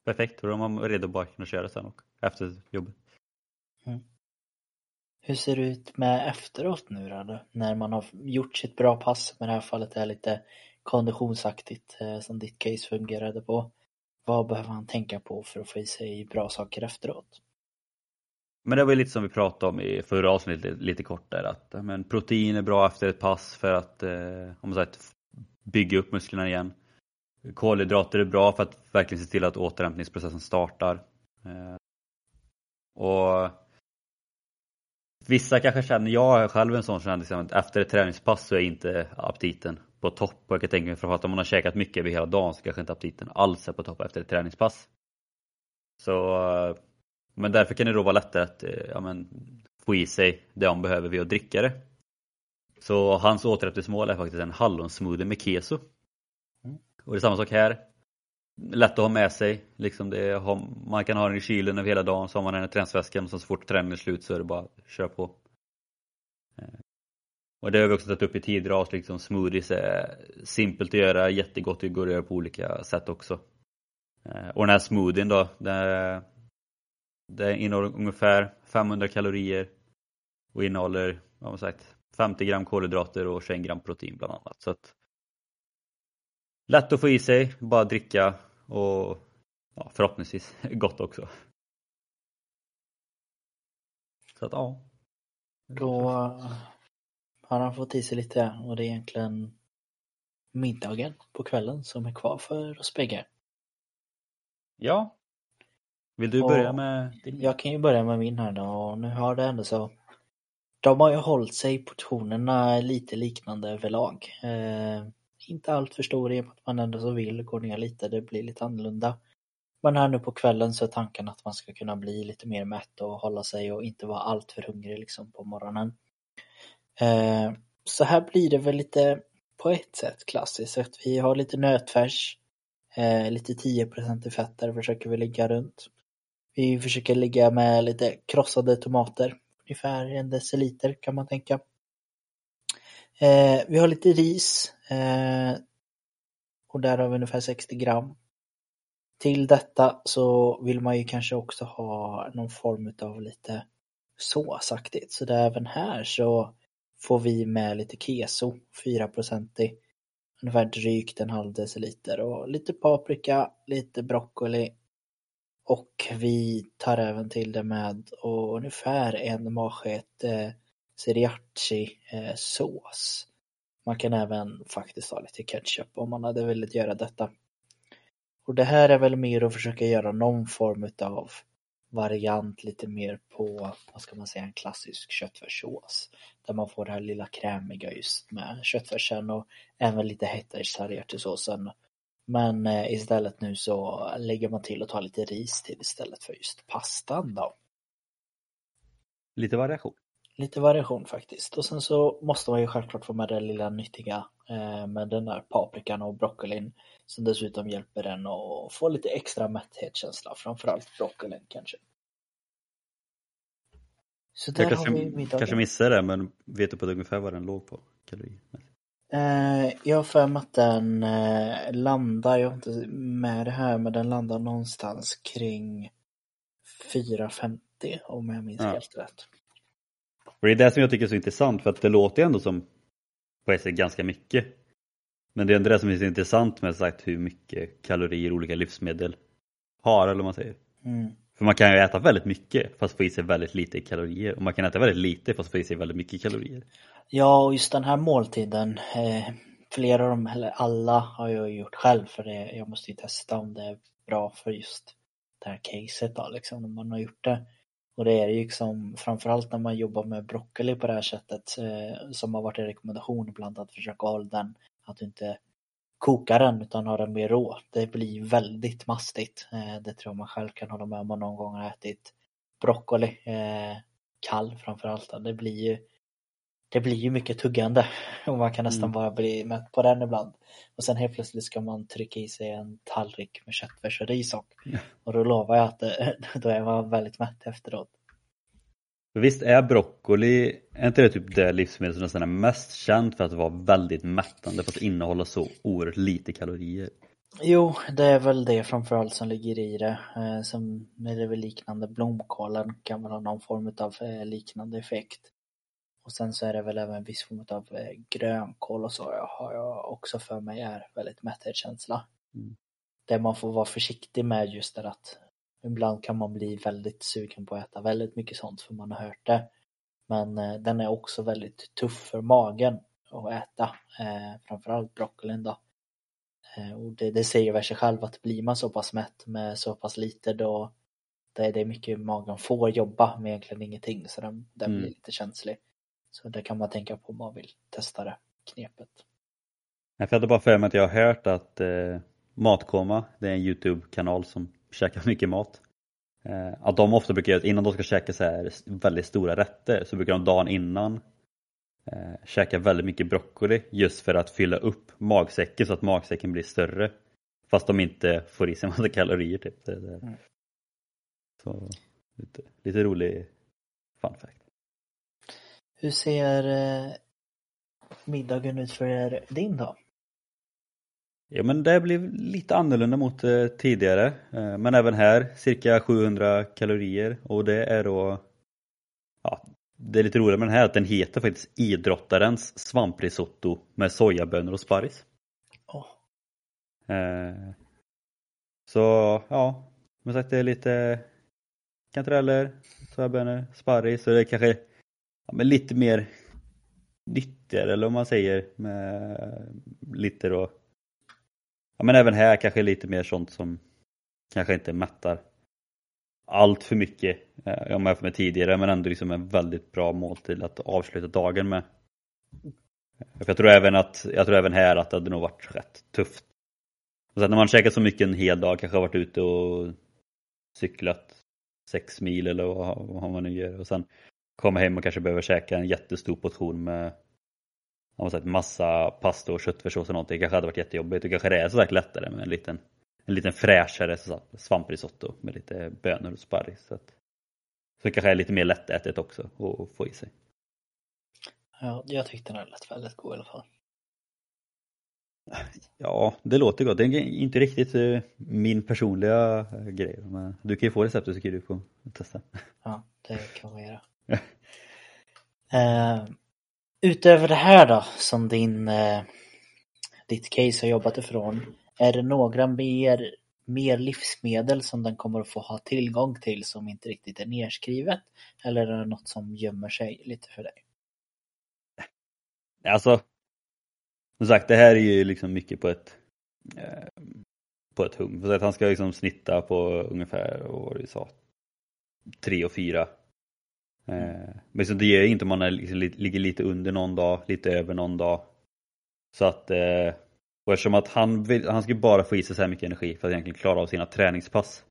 Perfekt, då är man redo att bara kunna köra sen och efter jobbet. Mm. Hur ser det ut med efteråt nu då? När man har gjort sitt bra pass, men i det här fallet är lite konditionsaktigt eh, som ditt case fungerade på. Vad behöver man tänka på för att få i sig bra saker efteråt? Men det var lite som vi pratade om i förra avsnittet lite kort där att men protein är bra efter ett pass för att eh, om man sagt, bygga upp musklerna igen. Kolhydrater är bra för att verkligen se till att återhämtningsprocessen startar. Eh, och Vissa kanske känner, jag är själv en sån som känner liksom att efter ett träningspass så är inte aptiten på topp. Och jag kan tänka mig framförallt om man har käkat mycket över hela dagen så kanske inte aptiten alls är på topp efter ett träningspass. Så men därför kan det då vara lättare att eh, ja, men, få i sig det han behöver vid att dricka det. Så hans återhämtningsmål är faktiskt en hallonsmoothie med keso. Mm. Och det är samma sak här. Lätt att ha med sig. Liksom det, man kan ha den i kylen över hela dagen så har man den i träningsväskan och så fort träningen är slut så är det bara att köra på. Eh, och det har vi också tagit upp i tidigare avsnitt. Liksom smoothies är simpelt att göra, jättegott, det går att göra på olika sätt också. Eh, och den här smoothien då, det, det innehåller ungefär 500 kalorier och innehåller, vad man sagt, 50 gram kolhydrater och 21 gram protein bland annat. Så att, lätt att få i sig, bara dricka och ja, förhoppningsvis gott också. Så att ja. Då har han fått i sig lite och det är egentligen middagen på kvällen som är kvar för oss bägge. Ja, vill du börja med din? Jag kan ju börja med min här då och nu har det ändå så De har ju hållit sig portionerna lite liknande överlag. Eh, inte allt för stor i att man ändå så vill gå ner lite, det blir lite annorlunda. Men här nu på kvällen så är tanken att man ska kunna bli lite mer mätt och hålla sig och inte vara allt för hungrig liksom på morgonen. Eh, så här blir det väl lite på ett sätt klassiskt. Vi har lite nötfärs, eh, lite 10% i fetter försöker vi ligga runt. Vi försöker ligga med lite krossade tomater. Ungefär en deciliter kan man tänka. Eh, vi har lite ris. Eh, och där har vi ungefär 60 gram. Till detta så vill man ju kanske också ha någon form av lite såsaktigt. Så det även här så får vi med lite keso, 4% ungefär drygt en halv deciliter och lite paprika, lite broccoli och vi tar även till det med ungefär en matsked eh, srirachi eh, sås. Man kan även faktiskt ha lite ketchup om man hade velat göra detta. Och det här är väl mer att försöka göra någon form av variant lite mer på, vad ska man säga, en klassisk köttfärssås. Där man får det här lilla krämiga just med köttfärsen och även lite hetta i srirachi-såsen. Men eh, istället nu så lägger man till och tar lite ris till istället för just pastan då. Lite variation. lite variation faktiskt. Och sen så måste man ju självklart få med det lilla nyttiga eh, med den där paprikan och broccolin som dessutom hjälper en att få lite extra mätthetskänsla, framförallt broccolin kanske. Så där jag kanske, har vi middagen. kanske missade det, men vet du på ungefär vad den låg på? Kalorier? Eh, jag har för mig att den eh, landar, jag har inte med det här, men den landar någonstans kring 4,50 om jag minns ja. helt rätt. Och det är det som jag tycker är så intressant för att det låter ändå som på ett sätt ganska mycket. Men det är ändå det som är så intressant med sagt hur mycket kalorier olika livsmedel har eller vad man säger. Mm. För man kan ju äta väldigt mycket fast få i sig väldigt lite kalorier och man kan äta väldigt lite fast få i sig väldigt mycket kalorier. Ja, och just den här måltiden, eh, flera av dem, eller alla har jag gjort själv för det, jag måste ju testa om det är bra för just det här caset då, liksom, när man har gjort det. Och det är ju liksom framförallt när man jobbar med broccoli på det här sättet eh, som har varit en rekommendation ibland att försöka hålla den, att du inte kokar den utan har den mer rå. Det blir väldigt mastigt. Eh, det tror jag man själv kan hålla med om man någon gång har ätit broccoli eh, kall framförallt. Det blir ju det blir ju mycket tuggande och man kan nästan mm. bara bli mätt på den ibland. Och sen helt plötsligt ska man trycka i sig en tallrik med köttfärs och ris och, ja. och då lovar jag att det, då är man väldigt mätt efteråt. Visst är broccoli, är inte det typ det livsmedel som nästan är mest känt för att vara väldigt mättande för att innehålla så oerhört lite kalorier? Jo, det är väl det framförallt som ligger i det. Eh, sen är det väl liknande blomkålen kan väl ha någon form av eh, liknande effekt. Och sen så är det väl även en viss form av eh, grönkål och så har jag också för mig är väldigt mätthetskänsla. Mm. Det man får vara försiktig med just är att ibland kan man bli väldigt sugen på att äta väldigt mycket sånt för man har hört det. Men eh, den är också väldigt tuff för magen att äta, eh, framförallt broccolin då. Eh, och det, det säger väl sig själv att blir man så pass mätt med så pass lite då det är det mycket magen får jobba med egentligen ingenting så den, den mm. blir lite känslig. Så det kan man tänka på om man vill testa det knepet. Jag hade bara för mig att jag har hört att eh, Matkoma, det är en Youtube-kanal som käkar mycket mat. Eh, att de ofta brukar göra, innan de ska käka så här väldigt stora rätter så brukar de dagen innan eh, käka väldigt mycket broccoli just för att fylla upp magsäcken så att magsäcken blir större. Fast de inte får i sig massa kalorier typ. Mm. Så lite, lite rolig fun fact. Hur ser eh, middagen ut för din dag? Ja men det blir lite annorlunda mot eh, tidigare eh, men även här cirka 700 kalorier och det är då ja, Det är lite roligt med den här att den heter faktiskt idrottarens svamprisotto med sojabönor och sparris. Oh. Eh, så ja, som sagt det är lite kantareller, sojabönor, sparris och det är kanske ja, men lite mer nyttigare eller om man säger med lite då Ja men även här kanske lite mer sånt som kanske inte mättar allt för mycket eh, om jag jämför med tidigare men ändå liksom en väldigt bra måltid att avsluta dagen med. För jag tror även att, jag tror även här att det hade nog varit rätt tufft. Och sen när man käkat så mycket en hel dag, kanske har varit ute och cyklat sex mil eller vad, vad man nu gör och sen komma hem och kanske behöver käka en jättestor portion med om sagt, massa pasta och köttfärssås och någonting. Det kanske hade varit jättejobbigt. Det kanske det är så sagt lättare med en liten, en liten fräschare svamprisotto med lite bönor och sparris. Så, att, så det kanske är lite mer lättätet också att få i sig. Ja, jag tyckte den lät väldigt god i alla fall. Ja, det låter gott. Det är inte riktigt eh, min personliga eh, grej. Men du kan ju få receptet så kan du få testa. Ja, det kan man göra uh, utöver det här då, som din, uh, ditt case har jobbat ifrån. Är det några mer, mer livsmedel som den kommer att få ha tillgång till som inte riktigt är nedskrivet? Eller är det något som gömmer sig lite för dig? Alltså, som sagt, det här är ju liksom mycket på ett eh, på ett hum. Så att han ska liksom snitta på ungefär, vad du sa, tre och fyra. Mm. Eh, men så det ger inte om man är, liksom, ligger lite under någon dag, lite över någon dag. Så att, eh, och eftersom att han, vill, han ska bara få i sig så här mycket energi för att egentligen klara av sina träningspass.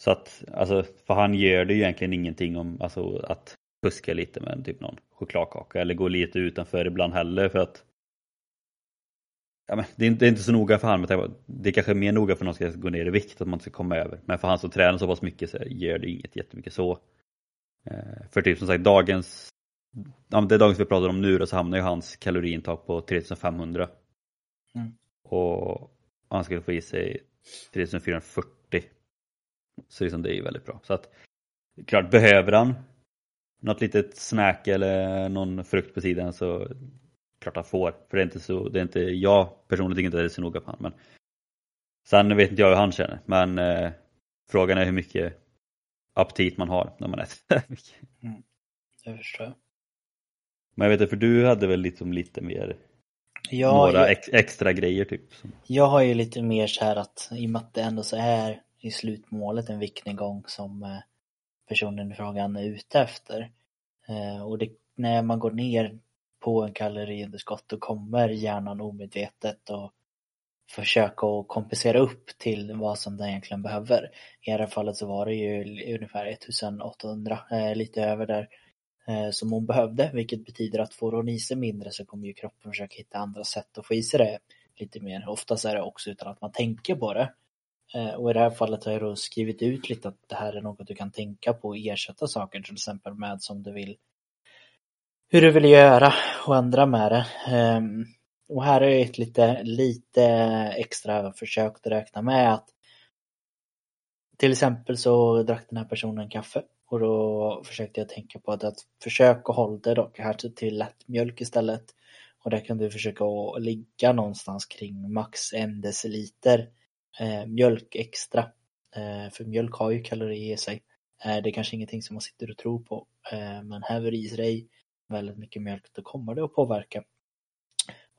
Så att, alltså, för han gör det ju egentligen ingenting om alltså, att fuska lite med typ någon chokladkaka eller gå lite utanför ibland heller för att ja, men det, är inte, det är inte så noga för honom. Det är kanske mer noga för någon som ska gå ner i vikt, att man ska komma över. Men för han som tränar så pass mycket så gör det inget jättemycket så. Eh, för typ som sagt dagens, det är dagens vi pratar om nu då, så hamnar ju hans kaloriintag på 3500. Mm. Och han skulle få i sig 3440. Så liksom det är ju väldigt bra. Så att klart behöver han något litet snack eller någon frukt på sidan så klart han får. För det är inte så, det är inte, jag personligen tycker inte det är så noga på honom. Men sen vet inte jag hur han känner. Men eh, frågan är hur mycket aptit man har när man äter. Mm, det förstår jag. Men jag vet inte, för du hade väl liksom lite mer ja, några jag, ex, extra grejer typ? Jag har ju lite mer så här att i och med att det ändå så är i slutmålet en viktnedgång som eh, personen i frågan är ute efter. Eh, och det, när man går ner på en kaloriunderskott då kommer hjärnan omedvetet och försöka att kompensera upp till vad som den egentligen behöver. I det här fallet så var det ju ungefär 1800, eh, lite över där, eh, som hon behövde, vilket betyder att får hon i sig mindre så kommer ju kroppen försöka hitta andra sätt att få i sig det lite mer. Oftast är det också utan att man tänker på det. Eh, och i det här fallet har jag då skrivit ut lite att det här är något du kan tänka på och ersätta saker till exempel med som du vill hur du vill göra och ändra med det. Ehm, och här är ett lite, lite extra försök att räkna med att till exempel så drack den här personen kaffe och då försökte jag tänka på att, att försöka hålla det dock här till lättmjölk istället. Och där kan du försöka att ligga någonstans kring max en deciliter eh, mjölk extra. Eh, för mjölk har ju kalorier i sig. Eh, det är kanske ingenting som man sitter och tror på. Eh, men häver i sig väldigt mycket mjölk då kommer det att påverka.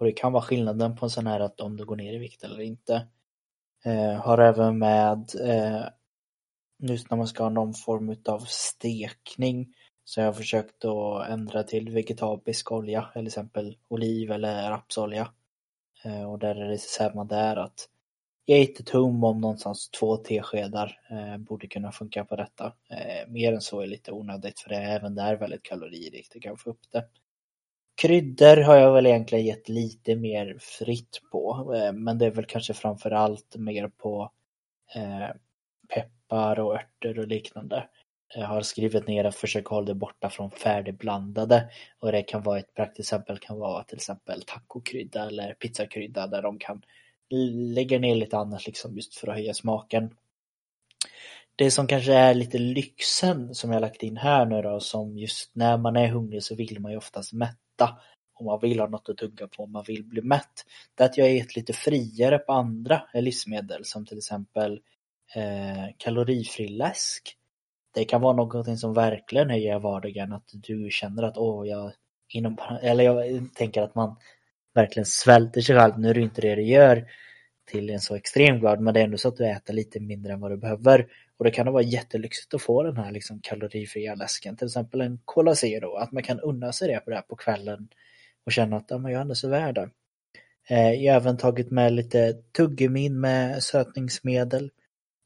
Och det kan vara skillnaden på en sån här att om du går ner i vikt eller inte. Eh, har även med eh, just när man ska ha någon form av stekning så jag har försökt att ändra till vegetarisk olja, till exempel oliv eller rapsolja. Eh, och där är det samma där att Jag är inte tom om någonstans två teskedar eh, borde kunna funka på detta. Eh, mer än så är lite onödigt för det är även där väldigt kaloririkt, det kan få upp det. Kryddor har jag väl egentligen gett lite mer fritt på, eh, men det är väl kanske framför allt mer på eh, peppar och örter och liknande. Jag har skrivit ner att försöka hålla det borta från färdigblandade och det kan vara ett praktiskt exempel kan vara till exempel tacokrydda eller pizzakrydda där de kan lägga ner lite annat liksom just för att höja smaken. Det som kanske är lite lyxen som jag lagt in här nu då som just när man är hungrig så vill man ju oftast äta och man vill ha något att tugga på, man vill bli mätt. Det är att jag är lite friare på andra livsmedel som till exempel eh, kalorifri läsk. Det kan vara någonting som verkligen höjer vardagen, att du känner att åh, jag inom, eller jag tänker att man verkligen svälter sig själv. Nu är det inte det du gör till en så extrem grad men det är ändå så att du äter lite mindre än vad du behöver. Och det kan vara jättelyxigt att få den här liksom kalorifria läsken, till exempel en Cola Zero, att man kan unna sig det på, det här på kvällen och känna att ja, men jag är ändå så värd det. Jag har även tagit med lite tuggummin med sötningsmedel.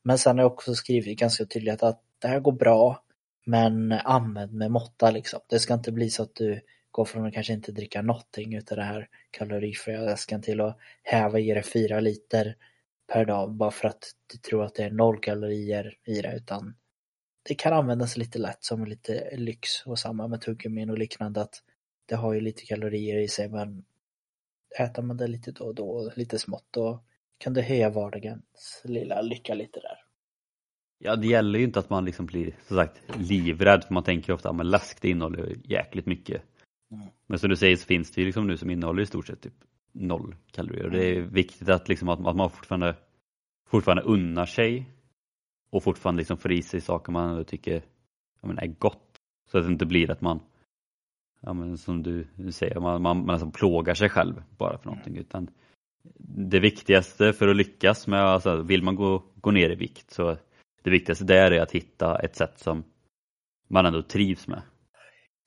Men sen har jag också skrivit ganska tydligt att det här går bra men använd med måtta liksom. Det ska inte bli så att du går från att kanske inte dricka någonting utav det här kalorifria läsken till att häva i dig fyra liter per dag bara för att du tror att det är noll kalorier i det utan det kan användas lite lätt som lite lyx och samma med tuggummin och liknande att det har ju lite kalorier i sig men äter man det lite då och då, lite smått, då kan det höja vardagens lilla lycka lite där. Ja, det gäller ju inte att man liksom blir som sagt livrädd för man tänker ofta att läsk det innehåller jäkligt mycket Mm. Men som du säger så finns det ju liksom nu som innehåller i stort sett typ noll kalorier. Det är mm. viktigt att, liksom att, att man fortfarande, fortfarande unnar sig och fortfarande liksom får i sig saker man tycker ja, men är gott. Så att det inte blir att man, ja, men som du säger, man, man, man alltså plågar sig själv bara för någonting. Utan det viktigaste för att lyckas med, alltså, vill man gå, gå ner i vikt så det viktigaste där är att hitta ett sätt som man ändå trivs med.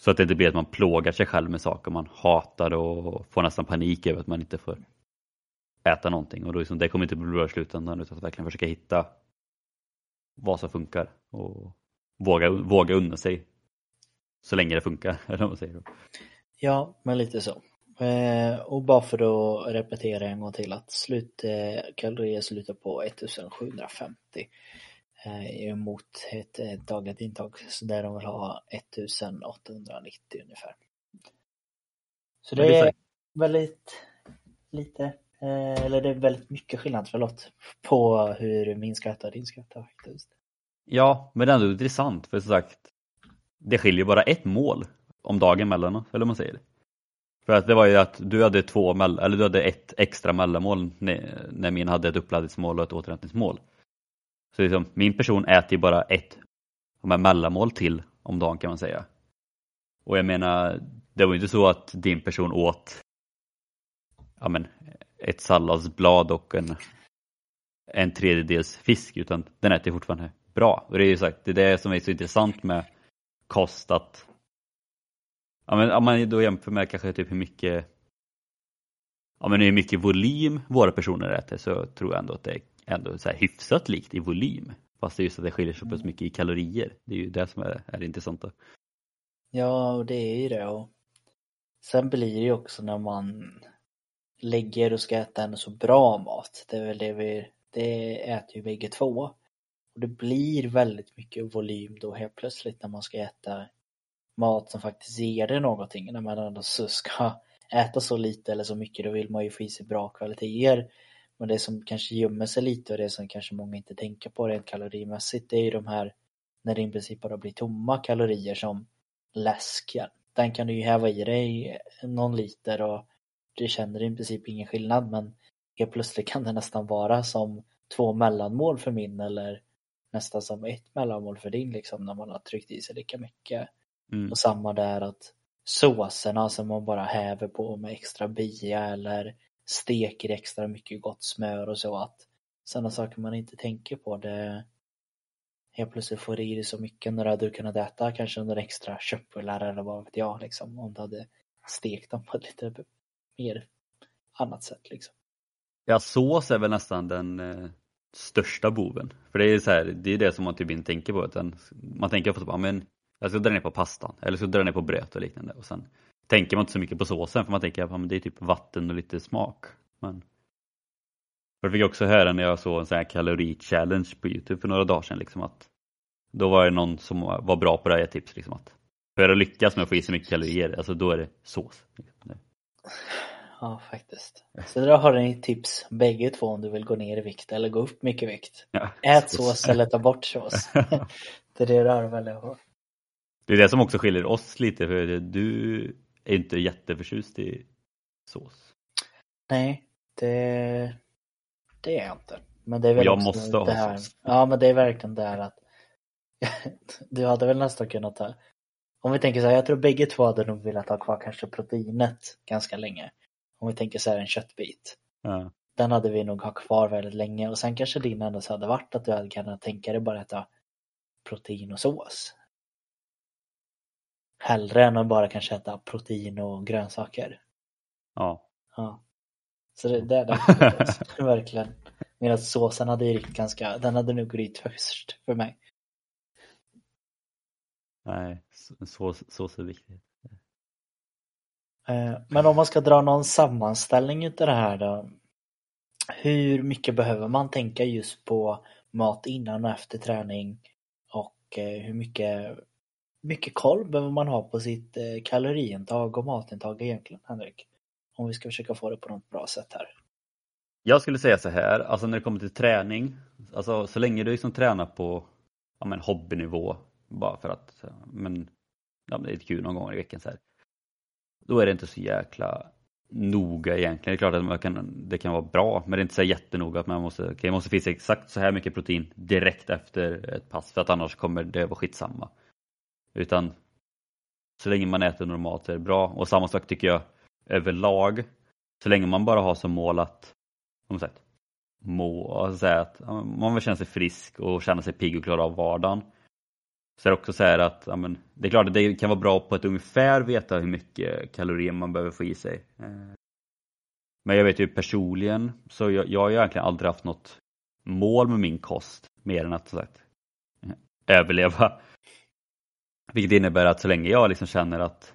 Så att det inte blir att man plågar sig själv med saker man hatar och får nästan panik över att man inte får äta någonting. Och då liksom, det kommer inte bli bra i slutändan utan att verkligen försöka hitta vad som funkar och våga, våga unna sig så länge det funkar. Eller vad man säger. Ja, men lite så. Eh, och bara för att repetera en gång till att slutkalorier eh, slutar på 1750 eh, mot ett, dagligt intag så där de vill ha 1890 ungefär. Så det, det är väldigt lite, eh, eller det är väldigt mycket skillnad, förlåt, på hur min ska äta och din ska äta faktiskt. Ja, men det är ändå intressant för som sagt, det skiljer bara ett mål om dagen mellan oss, eller vad man säger. För att det var ju att du hade två eller du hade ett extra mellanmål när, när min hade ett uppladdningsmål och ett återhämtningsmål. Så liksom, min person äter ju bara ett de mellanmål till om dagen kan man säga. Och jag menar, det var ju inte så att din person åt ja, men, ett salladsblad och en, en tredjedels fisk utan den äter fortfarande bra. Och det är ju sagt, det är det som är så intressant med kost att ja, men, om man då jämför med kanske typ hur mycket ja, men hur mycket volym våra personer äter så tror jag ändå att det är ändå så här hyfsat likt i volym. Fast det är just att det skiljer sig så mycket i kalorier. Det är ju det som är, är det intressanta. Ja, och det är ju det. Och sen blir det ju också när man lägger och ska äta en så bra mat. Det är väl det vi, det äter ju bägge två. Och det blir väldigt mycket volym då helt plötsligt när man ska äta mat som faktiskt ger det någonting. När man ändå ska äta så lite eller så mycket då vill man ju få i sig bra kvaliteter. Men det som kanske gömmer sig lite och det som kanske många inte tänker på rent kalorimässigt det är ju de här när det i princip bara blir tomma kalorier som läsken. Den kan du ju häva i dig någon liter och du känner i princip ingen skillnad men helt plötsligt kan det nästan vara som två mellanmål för min eller nästan som ett mellanmål för din liksom när man har tryckt i sig lika mycket. Mm. Och samma där att såserna som man bara häver på med extra bia eller steker extra mycket gott smör och så att sådana saker man inte tänker på det helt plötsligt får i dig så mycket när du hade kunnat äta kanske några extra köttbullar eller vad vet jag liksom om du hade stekt dem på ett lite mer annat sätt liksom. Ja, sås är väl nästan den eh, största boven. För det är så här, det är det som man typ inte tänker på. Utan man tänker på att men jag ska dra ner på pastan eller så dra ner på bröd och liknande. Och sen tänker man inte så mycket på såsen för man tänker att det är typ vatten och lite smak. Men jag fick också höra när jag såg en sån här kalori-challenge på Youtube för några dagar sedan liksom att då var det någon som var bra på det här tips liksom att för att lyckas med att få i sig mycket kalorier, alltså då är det sås. Ja, faktiskt. Så där har ni tips bägge två om du vill gå ner i vikt eller gå upp mycket vikt. Ja, Ät sås. sås eller ta bort sås. det är det du har att välja på. Det är det som också skiljer oss lite för du är inte jätteförtjust i sås. Nej, det, det är jag inte. Men det är väl jag måste ha här, sås. Ja, men det är verkligen det här att du hade väl nästan kunnat ta om vi tänker så här, jag tror bägge två hade nog velat ha kvar kanske proteinet ganska länge. Om vi tänker så här en köttbit. Ja. Den hade vi nog ha kvar väldigt länge och sen kanske din ändå så hade varit att du hade kunnat tänka dig bara äta protein och sås. Hellre än att bara kanske äta protein och grönsaker. Ja. Ja. Så det, det är det verkligen. Medan såsen hade rykt ganska, den hade nog rykt först för mig. Nej, sås, sås är viktigt. Eh, men om man ska dra någon sammanställning utav det här då. Hur mycket behöver man tänka just på mat innan och efter träning? Och eh, hur mycket, mycket koll behöver man ha på sitt eh, kaloriintag och matintag egentligen, Henrik? Om vi ska försöka få det på något bra sätt här. Jag skulle säga så här, alltså när det kommer till träning, alltså så länge du liksom tränar på ja, men hobbynivå, bara för att men, ja, men det är kul någon gång i veckan så här. Då är det inte så jäkla noga egentligen. Det är klart att man kan, det kan vara bra, men det är inte så jättenoga att man måste, okay, jag måste fiska exakt så här mycket protein direkt efter ett pass för att annars kommer det vara skitsamma. Utan så länge man äter normalt så är det bra. Och samma sak tycker jag överlag. Så länge man bara har som mål att, som sagt, må, alltså säga att man vill känna sig frisk och känna sig pigg och klara av vardagen. Så är det också så här att ja, men, det är klart att det kan vara bra på ett ungefär veta hur mycket kalorier man behöver få i sig. Eh. Men jag vet ju personligen så jag, jag har ju egentligen aldrig haft något mål med min kost mer än att sagt, eh, överleva. Vilket innebär att så länge jag liksom känner att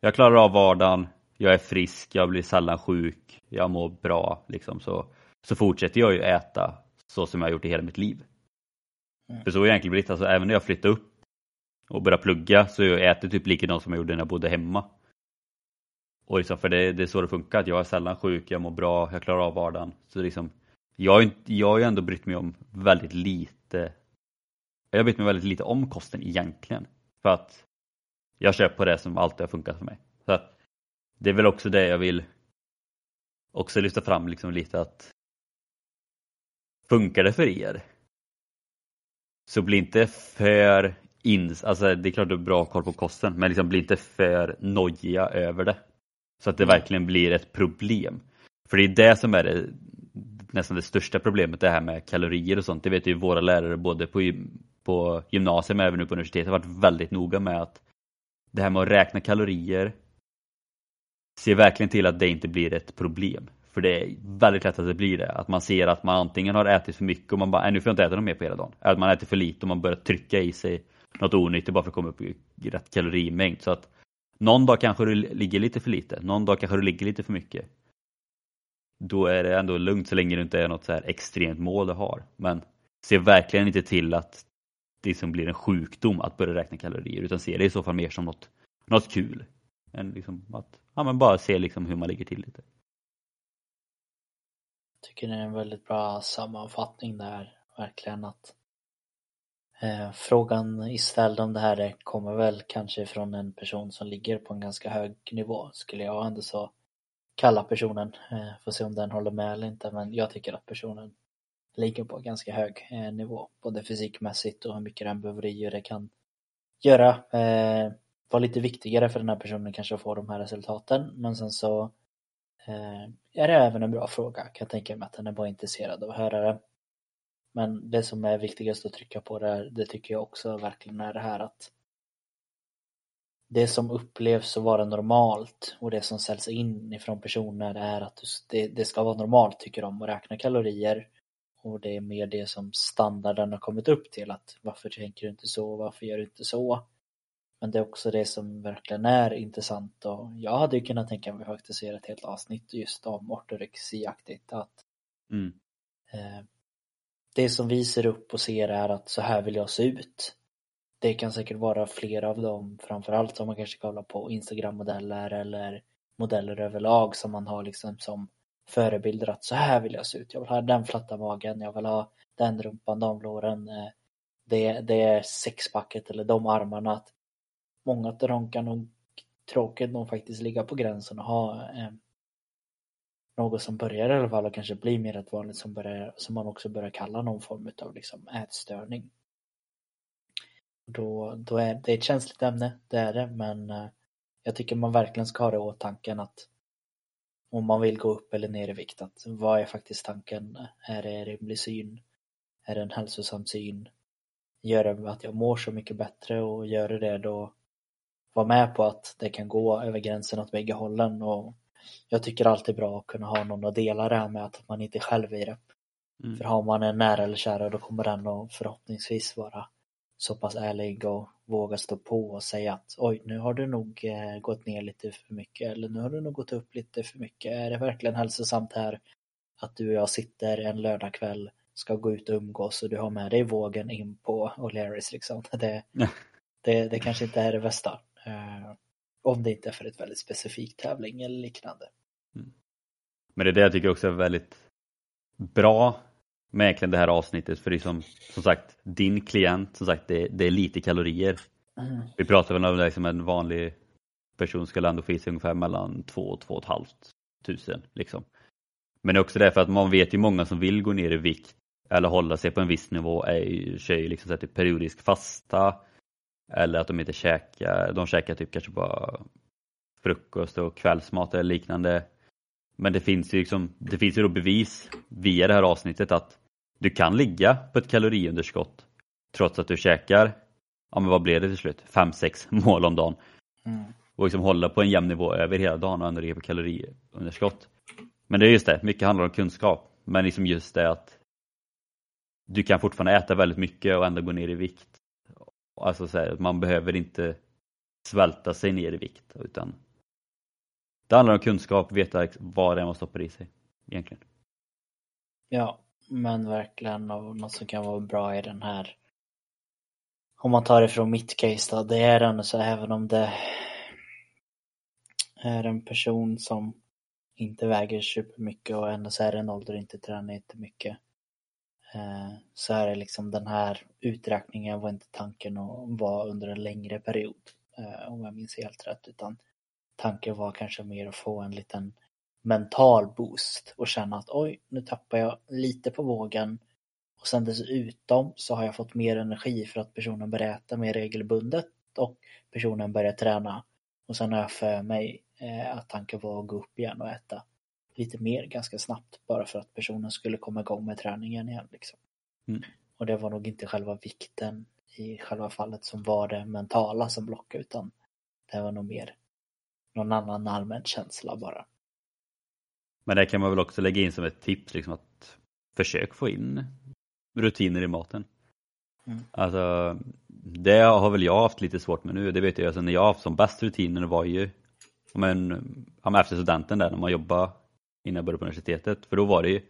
jag klarar av vardagen, jag är frisk, jag blir sällan sjuk, jag mår bra liksom så, så fortsätter jag ju äta så som jag har gjort i hela mitt liv. Mm. För så har det egentligen blivit, alltså även när jag flyttade upp och började plugga så jag ätit typ likadant som jag gjorde när jag bodde hemma. Och liksom, för det, det är så det funkar, att jag är sällan sjuk, jag mår bra, jag klarar av vardagen. Så liksom, jag, har inte- jag har ju ändå brytt mig om väldigt lite jag har brytt mig väldigt lite om kosten egentligen. För att jag kör på det som alltid har funkat för mig. Så att det är väl också det jag vill också lyfta fram liksom lite att funkar det för er så bli inte för ins, alltså det är klart du har bra koll på kosten men liksom bli inte för nojiga över det. Så att det Mm. verkligen blir ett problem. För det är det som är det, nästan det största problemet det här med kalorier och sånt. Det vet ju våra lärare både på, på gymnasiet men även nu på universitetet har varit väldigt noga med att det här med att räkna kalorier se verkligen till att det inte blir ett problem. För det är väldigt lätt att det blir det. Att man ser att man antingen har ätit för mycket och man bara, nu får jag inte äta något mer på hela dagen. Eller att man äter för lite och man börjar trycka i sig något onyttigt bara för att komma upp i rätt kalorimängd. Så att någon dag kanske du ligger lite för lite, någon dag kanske du ligger lite för mycket. Då är det ändå lugnt så länge det inte är något så här extremt mål du har. Men se verkligen inte till att liksom blir en sjukdom att börja räkna kalorier utan se det i så fall mer som något, något kul. Än liksom att ja, men bara se liksom hur man ligger till lite. Jag tycker det är en väldigt bra sammanfattning där, verkligen att eh, frågan istället om det här är, kommer väl kanske från en person som ligger på en ganska hög nivå, skulle jag ändå så kalla personen. Eh, får se om den håller med eller inte, men jag tycker att personen ligger på ganska hög eh, nivå, både fysikmässigt och hur mycket den behöver i och det kan göra. Eh, vara lite viktigare för den här personen kanske att få de här resultaten, men sen så Eh, är det även en bra fråga. Kan jag tänka mig att den är bara intresserad av att höra det. Men det som är viktigast att trycka på där, det tycker jag också verkligen är det här att det som upplevs att vara normalt och det som säljs in ifrån personer är att det, det ska vara normalt tycker de att räkna kalorier och det är mer det som standarden har kommit upp till att varför tänker du inte så, varför gör du inte så? Men det är också det som verkligen är intressant och jag hade ju kunnat tänka mig faktiskt se ett helt avsnitt just om ortorexiaktigt att Mm. eh, det som vi ser upp och ser är att så här vill jag se ut. Det kan säkert vara flera av dem, framförallt om man kanske kollar på Instagram-modeller eller modeller överlag som man har liksom som förebilder att så här vill jag se ut. Jag vill ha den flatta magen, jag vill ha den rumpan, de låren, eh, det, det är sexpacket eller de armarna. Att många av dem kan nog tråkigt nog faktiskt ligga på gränsen och ha eh, något som börjar i alla fall och kanske blir mer rätt vanligt som, börjar, som man också börjar kalla någon form av liksom ätstörning. Då, då är det ett känsligt ämne, det är det, men eh, jag tycker man verkligen ska ha det i åtanke att om man vill gå upp eller ner i vikt, att vad är faktiskt tanken? Är det en rimlig syn? Är det en hälsosam syn? Gör det att jag mår så mycket bättre och gör det det då var med på att det kan gå över gränsen åt bägge hållen och jag tycker alltid bra att kunna ha någon att dela det här med att man inte är själv i det. Mm. För har man en nära eller kära då kommer den att förhoppningsvis vara så pass ärlig och våga stå på och säga att oj nu har du nog eh, gått ner lite för mycket eller nu har du nog gått upp lite för mycket. Är det verkligen hälsosamt här att du och jag sitter en lördagkväll ska gå ut och umgås och du har med dig vågen in på O'Learys liksom. Det, det, det kanske inte är det bästa. Eh, om det inte är för ett väldigt specifikt tävling eller liknande. Men det är det jag tycker också är väldigt bra med egentligen det här avsnittet för det är som, som sagt din klient, som sagt det, det är lite kalorier. Vi pratar väl om det som en vanlig person ska ändå få i sig ungefär mellan 2 och 2 500 tusen liksom. Men det är också därför att man vet ju många som vill gå ner i vikt eller hålla sig på en viss nivå är kör ju liksom så här typ periodisk fasta eller att de inte käkar, de käkar typ kanske bara frukost och kvällsmat eller liknande. Men det finns ju liksom, det finns ju då bevis via det här avsnittet att du kan ligga på ett kaloriunderskott trots att du käkar, ja men vad blev det till slut, 5-6 mål om dagen Mm. och liksom hålla på en jämn nivå över hela dagen och ändå ligga på kaloriunderskott. Men det är just det, mycket handlar om kunskap. Men liksom just det att du kan fortfarande äta väldigt mycket och ändå gå ner i vikt. Alltså så här, man behöver inte svälta sig ner i vikt utan det handlar om kunskap, veta vad det är man stoppar i sig egentligen. Ja, men verkligen och något som kan vara bra i den här om man tar ifrån mitt case då, det är ändå så även om det är en person som inte väger supermycket och ändå så är det en ålder och inte tränar jättemycket. Eh, så är det liksom den här uträkningen var inte tanken att vara under en längre period. Eh, om jag minns helt rätt utan tanken var kanske mer att få en liten mental boost och känna att oj, nu tappar jag lite på vågen och sen dessutom så har jag fått mer energi för att personen börjar äta mer regelbundet och personen börjar träna. Och sen har jag för mig eh, att tanken var att gå upp igen och äta lite mer ganska snabbt bara för att personen skulle komma igång med träningen igen. Liksom. Mm. Och det var nog inte själva vikten i själva fallet som var det mentala som blockade utan det var nog mer någon annan allmän känsla bara. Men det kan man väl också lägga in som ett tips liksom att försök få in rutiner i maten. Mm. Alltså, det har väl jag haft lite svårt med nu. Det vet jag, alltså, när jag haft som bäst rutiner var ju men, ja, efter studenten där när man jobbade innan jag började på universitetet. För då var det ju,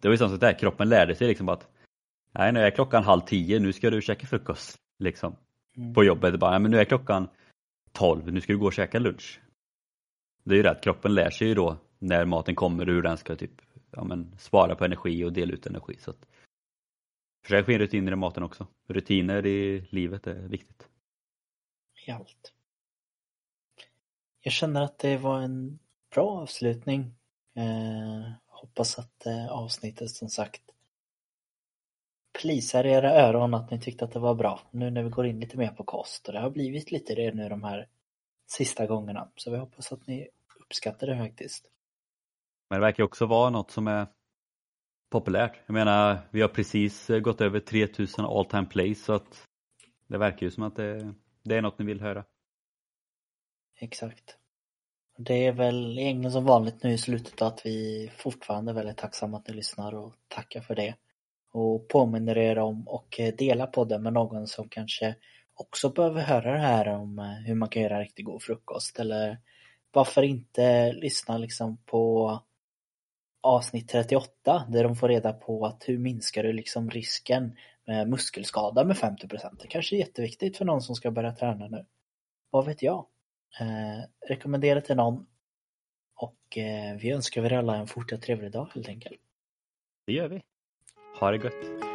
det var ju som där, kroppen lärde sig liksom att nej nu är klockan halv tio, nu ska du käka frukost. Liksom. Mm. På jobbet, bara, men nu är klockan tolv, nu ska du gå och käka lunch. Det är ju att kroppen lär sig ju då när maten kommer hur den ska typ ja, men, spara på energi och dela ut energi. Så att, försök få in rutiner i maten också. Rutiner i livet är viktigt. I allt. Jag känner att det var en bra avslutning. Eh, hoppas att eh, avsnittet som sagt plisar era öron att ni tyckte att det var bra. Nu när vi går in lite mer på kost och det har blivit lite det nu de här sista gångerna. Så vi hoppas att ni uppskattar det faktiskt. Men det verkar också vara något som är populärt. Jag menar, vi har precis eh, gått över 3000 all time plays så att det verkar ju som att det, det är något ni vill höra. Exakt. Det är väl egentligen som vanligt nu i slutet att vi fortfarande är väldigt tacksamma att ni lyssnar och tackar för det. Och påminner er om och eh, dela podden med någon som kanske också behöver höra det här om eh, hur man kan göra riktigt god frukost eller varför inte lyssna liksom på avsnitt 38 där de får reda på att hur minskar du liksom risken med muskelskada med 50 procent? Det kanske är jätteviktigt för någon som ska börja träna nu. Vad vet jag? Eh, rekommendera till någon och eh, vi önskar er alla en fortsatt trevlig dag helt enkelt. Det gör vi. Ha det gött.